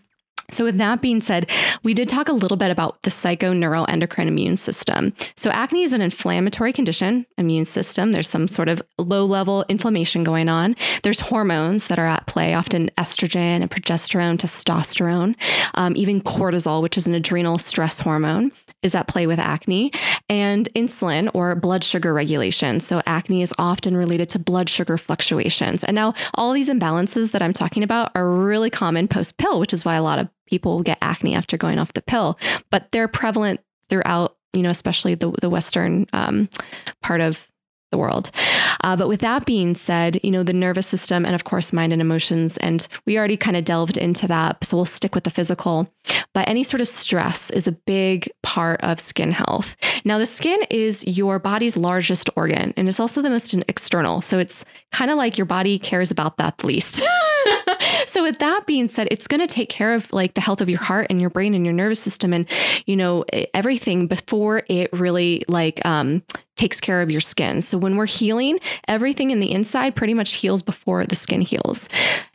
so, with that being said, we did talk a little bit about the psychoneuroendocrine immune system. So, acne is an inflammatory condition, immune system. There's some sort of low level inflammation going on. There's hormones that are at play, often estrogen and progesterone, testosterone, um, even cortisol, which is an adrenal stress hormone is at play with acne, and insulin or blood sugar regulation. So, acne is often related to blood sugar fluctuations. And now, all these imbalances that I'm talking about are really common post pill, which is why a lot of people will get acne after going off the pill, but they're prevalent throughout. You know, especially the the Western um, part of the world. Uh, but with that being said, you know, the nervous system and of course mind and emotions, and we already kind of delved into that. So we'll stick with the physical. But any sort of stress is a big part of skin health. Now, the skin is your body's largest organ and it's also the most external. So it's kind of like your body cares about that the least. [LAUGHS] so with that being said, it's going to take care of like the health of your heart and your brain and your nervous system and you know everything before it really like um takes care of your skin. So when we're healing, everything in the inside pretty much heals before the skin heals.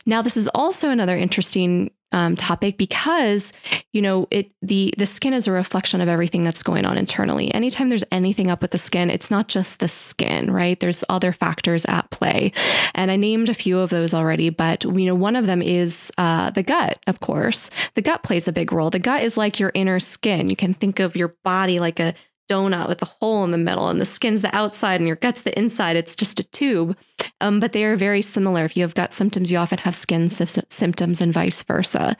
Now, this is also another interesting um, topic because you know it the the skin is a reflection of everything that's going on internally. Anytime there's anything up with the skin it's not just the skin right? There's other factors at play. And i named a few of those already but you know one of them is uh, the gut of course. The gut plays a big role. The gut is like your inner skin. You can think of your body like a donut with a hole in the middle, and the skin's the outside and your gut's the inside. It's just a tube. Um, but they are very similar. If you have gut symptoms, you often have skin sy- symptoms and vice versa.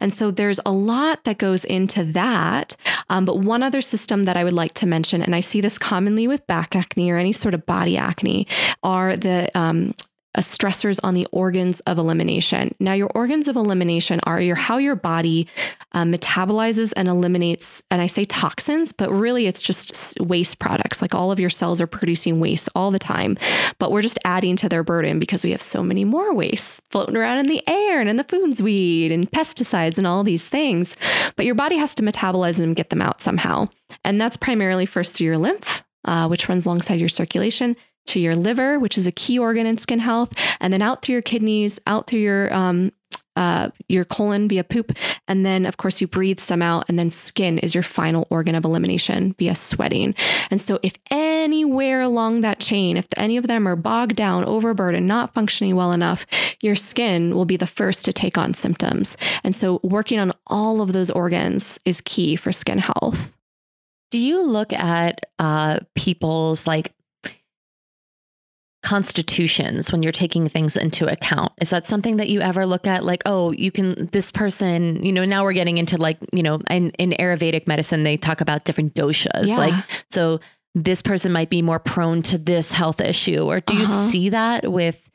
And so there's a lot that goes into that. Um, but one other system that I would like to mention, and I see this commonly with back acne or any sort of body acne, are the um, stressors on the organs of elimination. Now, your organs of elimination are your how your body um, metabolizes and eliminates, and I say toxins, but really it's just waste products. Like all of your cells are producing waste all the time, but we're just adding to their burden because we have so many more wastes floating around in the air and in the foods we eat and pesticides and all these things. But your body has to metabolize them and get them out somehow, and that's primarily first through your lymph, uh, which runs alongside your circulation to your liver, which is a key organ in skin health, and then out through your kidneys, out through your um, uh, your colon via poop, and then of course you breathe some out, and then skin is your final organ of elimination via sweating. And so, if anywhere along that chain, if any of them are bogged down, overburdened, not functioning well enough, your skin will be the first to take on symptoms. And so, working on all of those organs is key for skin health. Do you look at uh, people's like constitutions when you're taking things into account. Is that something that you ever look at? Like, oh, you can, this person, you know, now we're getting into like, you know, in, in Ayurvedic medicine, they talk about different doshas. Yeah. Like, so this person might be more prone to this health issue. Or do you Uh-huh. see that with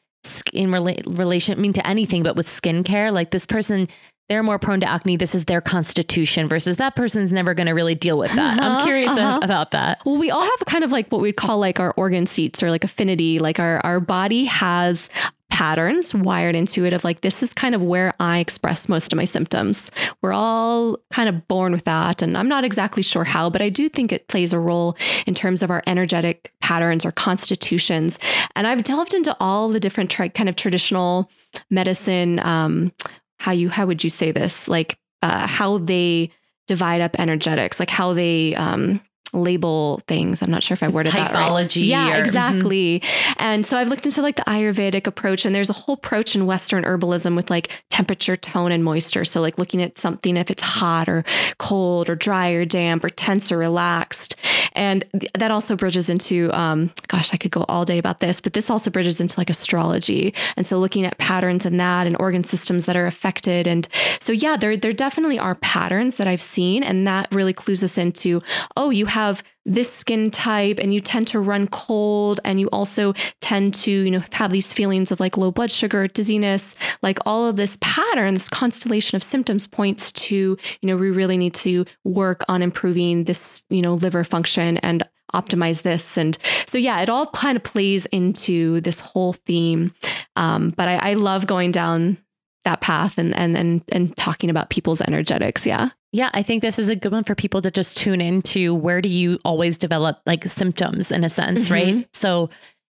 in rela- relation, I mean, to anything, but with skincare? Like, this person, they're more prone to acne. This is their constitution versus that person's never going to really deal with that. I'm Uh-huh, curious uh-huh. about that. Well, we all have kind of like what we'd call like our organ seats or like affinity. Like our our body has patterns wired into it of like this is kind of where I express most of my symptoms. We're all kind of born with that and I'm not exactly sure how, but I do think it plays a role in terms of our energetic patterns or constitutions. And I've delved into all the different tri- kind of traditional medicine um how you how would you say this? Like uh how they divide up energetics, like how they um label things. I'm not sure if I worded that right. Typology Yeah, or- mhm. exactly. And so I've looked into like the Ayurvedic approach, and there's a whole approach in Western herbalism with like temperature, tone, and moisture. So like looking at something if it's hot or cold or dry or damp or tense or relaxed. And th- that also bridges into, um, gosh, I could go all day about this, but this also bridges into like astrology. And so looking at patterns in that and organ systems that are affected. And so, yeah, there, there definitely are patterns that I've seen. And that really clues us into, oh, you have this skin type and you tend to run cold and you also tend to you know have these feelings of like low blood sugar dizziness like all of this pattern this constellation of symptoms points to you know we really need to work on improving this you know liver function and optimize this. And so yeah it all kind of plays into this whole theme. Um, but I, I love going down that path and and and and talking about people's energetics. Yeah Yeah, I think this is a good one for people to just tune into where do you always develop like symptoms in a sense, Mhm. right? So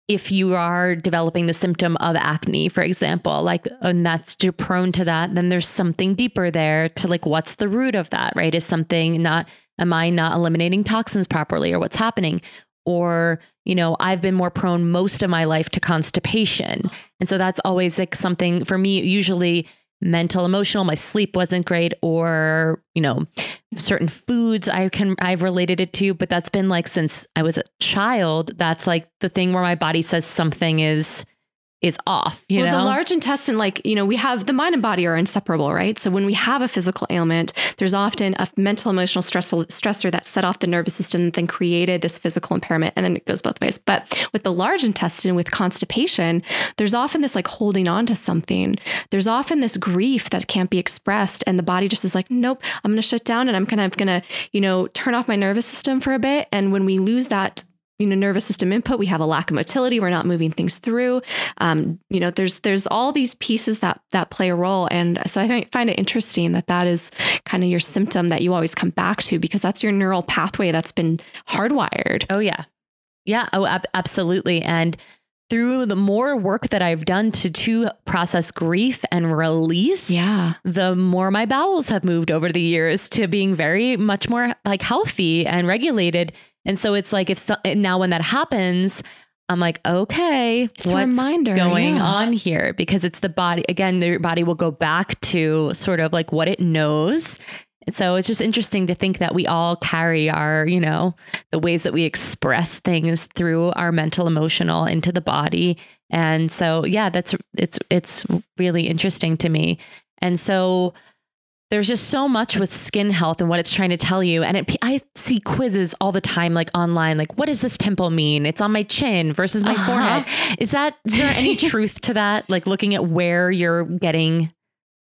if you are developing the symptom of acne, for example, like, and that's you're prone to that, then there's something deeper there to like, what's the root of that, right? Is something not, am I not eliminating toxins properly or what's happening? Or, you know, I've been more prone most of my life to constipation. And so that's always like something for me, usually mental emotional my sleep wasn't great or you know certain foods i can i've related it to but that's been like since i was a child that's like the thing where my body says something is is off you well, know the large intestine, like, you know, we have the mind and body are inseparable, right? So when we have a physical ailment, there's often a mental, emotional stressor, stressor that set off the nervous system and then created this physical impairment. And then it goes both ways. But with the large intestine, with constipation, there's often this like holding on to something. There's often this grief that can't be expressed. And the body just is like, nope, I'm going to shut down and I'm kind of going to, you know, turn off my nervous system for a bit. And when we lose that, you know nervous system input. We have a lack of motility. We're not moving things through. Um, you know there's there's all these pieces that that play a role. And so i find- it interesting that that is kind of your symptom that you always come back to because that's your neural pathway that's been hardwired. Oh yeah. Yeah. Oh ab- absolutely. And through the more work that i've done to to process grief and release yeah. the more my bowels have moved over the years to being very much more like healthy and regulated. And so it's like if so, now when that happens, I'm like, okay, It's what's reminder, going yeah. on here? Because it's the body again. Your body will go back to sort of like what it knows. And so it's just interesting to think that we all carry our, you know, the ways that we express things through our mental, emotional into the body. And so, yeah, that's it's it's really interesting to me. And so there's just so much with skin health and what it's trying to tell you. And it, I see quizzes all the time, like online, like, what does this pimple mean? It's on my chin versus my Uh-huh. forehead. Is that, is there any [LAUGHS] truth to that? Like looking at where you're getting,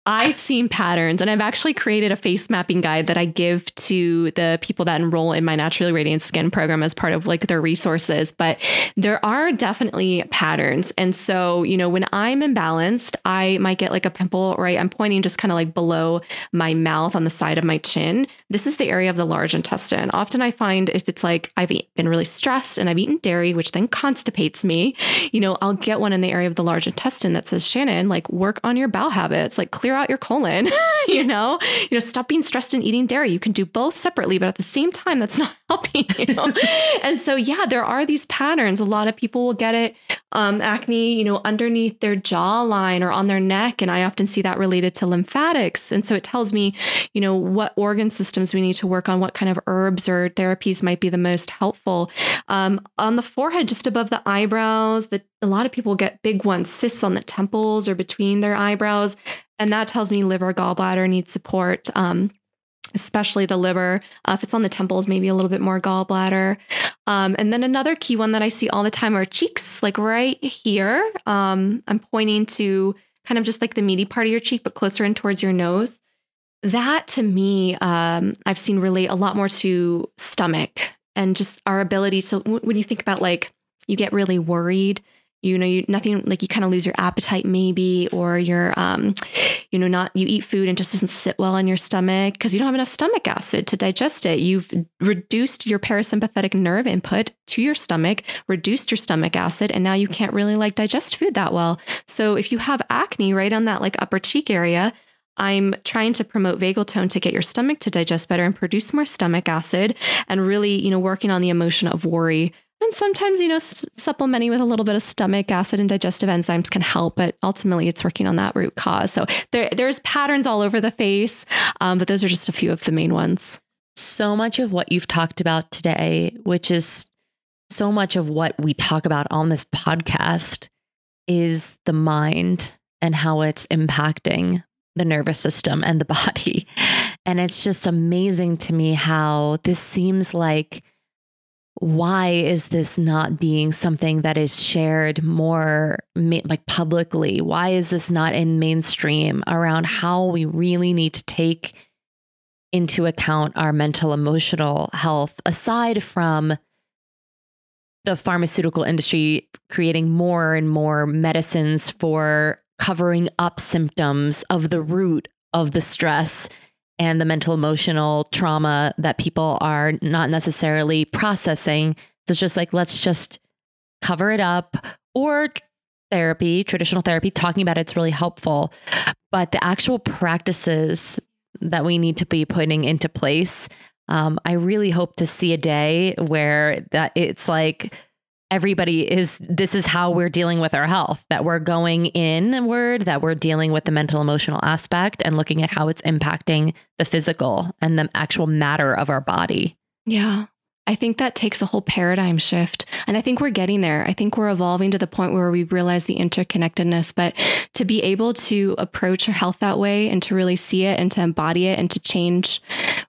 I've seen patterns and I've actually created a face mapping guide that I give to the people that enroll in my naturally radiant skin program as part of like their resources. But there are definitely patterns. And so, you know, when I'm imbalanced, I might get like a pimple, right? I'm pointing just kind of like below my mouth on the side of my chin. This is the area of the large intestine. Often I find if it's like I've been really stressed and I've eaten dairy, which then constipates me, you know, I'll get one in the area of the large intestine that says, Shannon, like work on your bowel habits, like clear clear out your colon. [LAUGHS] you know, you know, stop being stressed and eating dairy. You can do both separately, but at the same time, that's [LAUGHS] not helping you. [LAUGHS] and so, yeah, there are these patterns. A lot of people will get it, um, acne, you know, underneath their jawline or on their neck, and I often see that related to lymphatics. And so, it tells me, you know, what organ systems we need to work on, what kind of herbs or therapies might be the most helpful. Um, on the forehead, just above the eyebrows, the a lot of people get big ones, cysts on the temples or between their eyebrows. And that tells me liver, gallbladder needs support. Um, especially the liver. Uh, if it's on the temples, maybe a little bit more gallbladder. Um, and then another key one that I see all the time are cheeks, like right here. Um, I'm pointing to kind of just like the meaty part of your cheek, but closer in towards your nose. That to me, um, I've seen relate a lot more to stomach and just our ability. So when you think about like you get really worried you know you nothing like you kind of lose your appetite maybe or you're um you know not you eat food and just doesn't sit well in your stomach because you don't have enough stomach acid to digest it. You've reduced your parasympathetic nerve input to your stomach reduced your stomach acid and now you can't really like digest food that well. So if you have acne right on that like upper cheek area I'm trying to promote vagal tone to get your stomach to digest better and produce more stomach acid and really, you know, working on the emotion of worry and sometimes, you know, s- supplementing with a little bit of stomach acid and digestive enzymes can help, but ultimately it's working on that root cause. So there, there's patterns all over the face, um, but those are just a few of the main ones. So much of what you've talked about today, which is so much of what we talk about on this podcast, is the mind and how it's impacting the nervous system and the [LAUGHS] body. And it's just amazing to me how this seems like why is this not being something that is shared more like publicly? Why is this not in mainstream around how we really need to take into account our mental emotional health aside from the pharmaceutical industry creating more and more medicines for covering up symptoms of the root of the stress and the mental emotional trauma that people are not necessarily processing. It's just like, let's just cover it up or therapy, traditional therapy, talking about it's really helpful. But the actual practices that we need to be putting into place, um, I really hope to see a day where that it's like everybody is this is how we're dealing with our health that we're going inward that we're dealing with the mental emotional aspect and looking at how it's impacting the physical and the actual matter of our body yeah I think that takes a whole paradigm shift. And I think we're getting there. I think we're evolving to the point where we realize the interconnectedness. But to be able to approach our health that way and to really see it and to embody it and to change,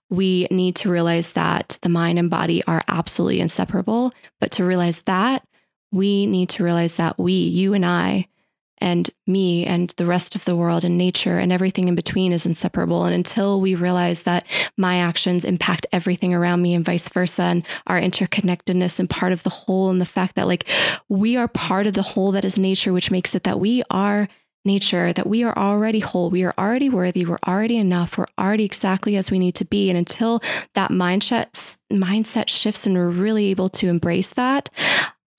we need to realize that the mind and body are absolutely inseparable. But to realize that, we need to realize that we, you and I, and me and the rest of the world and nature and everything in between is inseparable. And until we realize that my actions impact everything around me and vice versa, and our interconnectedness and part of the whole, and the fact that like we are part of the whole that is nature, which makes it that we are nature, that we are already whole, we are already worthy, we're already enough, we're already exactly as we need to be. And until that mindset mindset shifts and we're really able to embrace that,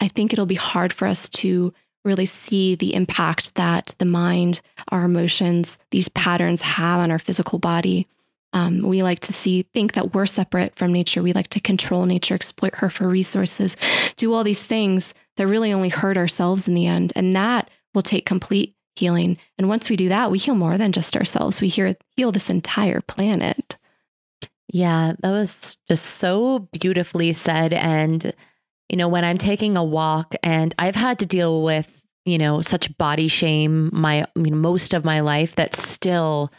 I think it'll be hard for us to really see the impact that the mind, our emotions, these patterns have on our physical body. Um, we like to see, think that we're separate from nature. We like to control nature, exploit her for resources, do all these things that really only hurt ourselves in the end. And that will take complete healing. And once we do that, we heal more than just ourselves. We heal, heal this entire planet. Yeah, that was just so beautifully said. And, you know, when I'm taking a walk and I've had to deal with you know, such body shame my I mean most of my life that still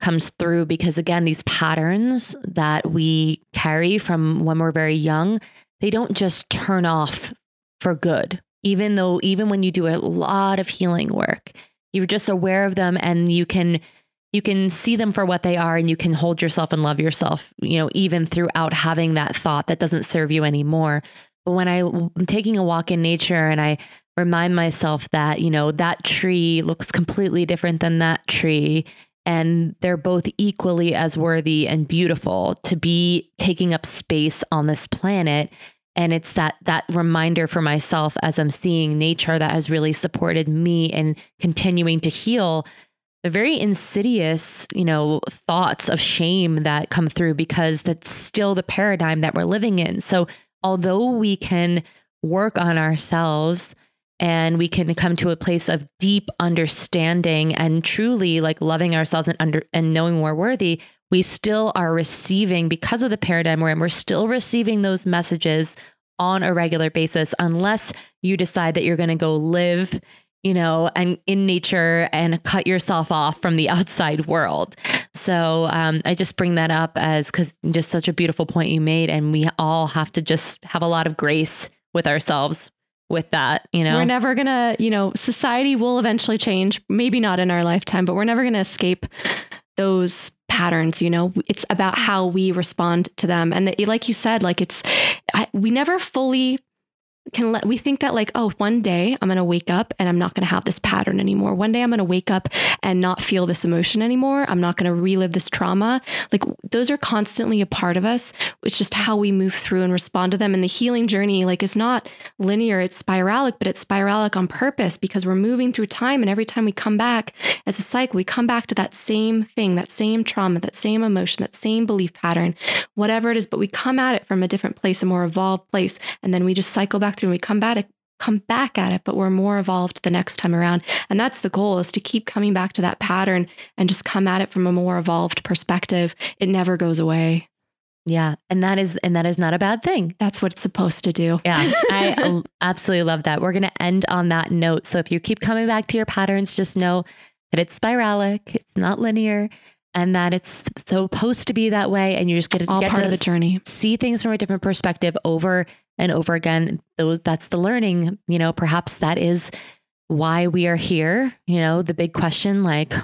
comes through because again these patterns that we carry from when we're very young, they don't just turn off for good. Even though even when you do a lot of healing work, you're just aware of them and you can you can see them for what they are and you can hold yourself and love yourself, you know, even throughout having that thought that doesn't serve you anymore. But when I, am taking a walk in nature and I remind myself that, you know, that tree looks completely different than that tree. And they're both equally as worthy and beautiful to be taking up space on this planet. And it's that that reminder for myself as I'm seeing nature that has really supported me in continuing to heal the very insidious, you know, thoughts of shame that come through because that's still the paradigm that we're living in. So, although we can work on ourselves and we can come to a place of deep understanding and truly like loving ourselves and under and knowing we're worthy, we still are receiving because of the paradigm we're we're still receiving those messages on a regular basis unless you decide that you're going to go live you know, and in nature and cut yourself off from the [LAUGHS] outside world. So um, I just bring that up as because just such a beautiful point you made. And we all have to just have a lot of grace with ourselves with that, you know. We're never going to, you know, society will eventually change, maybe not in our lifetime, but we're never going to escape those patterns you know? It's about how we respond to them. And like you said like it's I, we never fully can let we think that like oh one day i'm going to wake up and i'm not going to have this pattern anymore. One day i'm going to wake up and not feel this emotion anymore. I'm not going to relive this trauma. Like those are constantly a part of us. It's just how we move through and respond to them. And the healing journey like is not linear. It's spiralic but it's spiralic on purpose because we're moving through time. And every time we come back as a cycle we come back to that same thing that same trauma that same emotion that same belief pattern whatever it is. But we come at it from a different place a more evolved place. And then we just cycle back through and we come back come back at it but we're more evolved the next time around. And that's the goal is to keep coming back to that pattern and just come at it from a more evolved perspective. It never goes away. Yeah and that is and that is not a bad thing. That's what it's supposed to do. Yeah i [LAUGHS] absolutely love that. We're going to end on that note. So if you keep coming back to your patterns just know that it's spiralic it's not linear and that it's supposed to be that way and you just get to all get part to of the journey. see things from a different perspective over and over again those that's the learning you know perhaps that is why we are here you know the big question like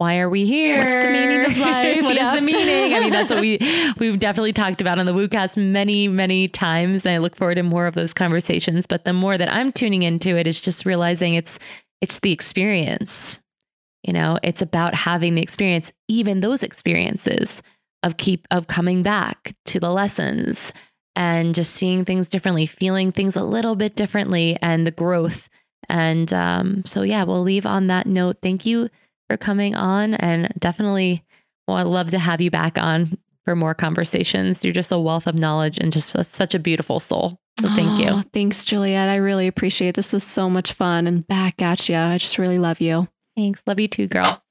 why are we here? What's the meaning of [LAUGHS] life? what is the meaning? I mean, that's what we [LAUGHS] we've definitely talked about on the WooCast many, many times. And I look forward to more of those conversations. But the more that I'm tuning into it is just realizing it's it's the experience. You know, it's about having the experience, even those experiences of keep of coming back to the lessons and just seeing things differently, feeling things a little bit differently, and the growth. And um, so, yeah, we'll leave on that note. Thank you for coming on, and definitely, well, I'd love to have you back on for more conversations. You're just a wealth of knowledge and just a, such a beautiful soul. So thank you. Thanks, Juliet. I really appreciate it. This was so much fun and back at you. I just really love you. Thanks. Love you too, girl.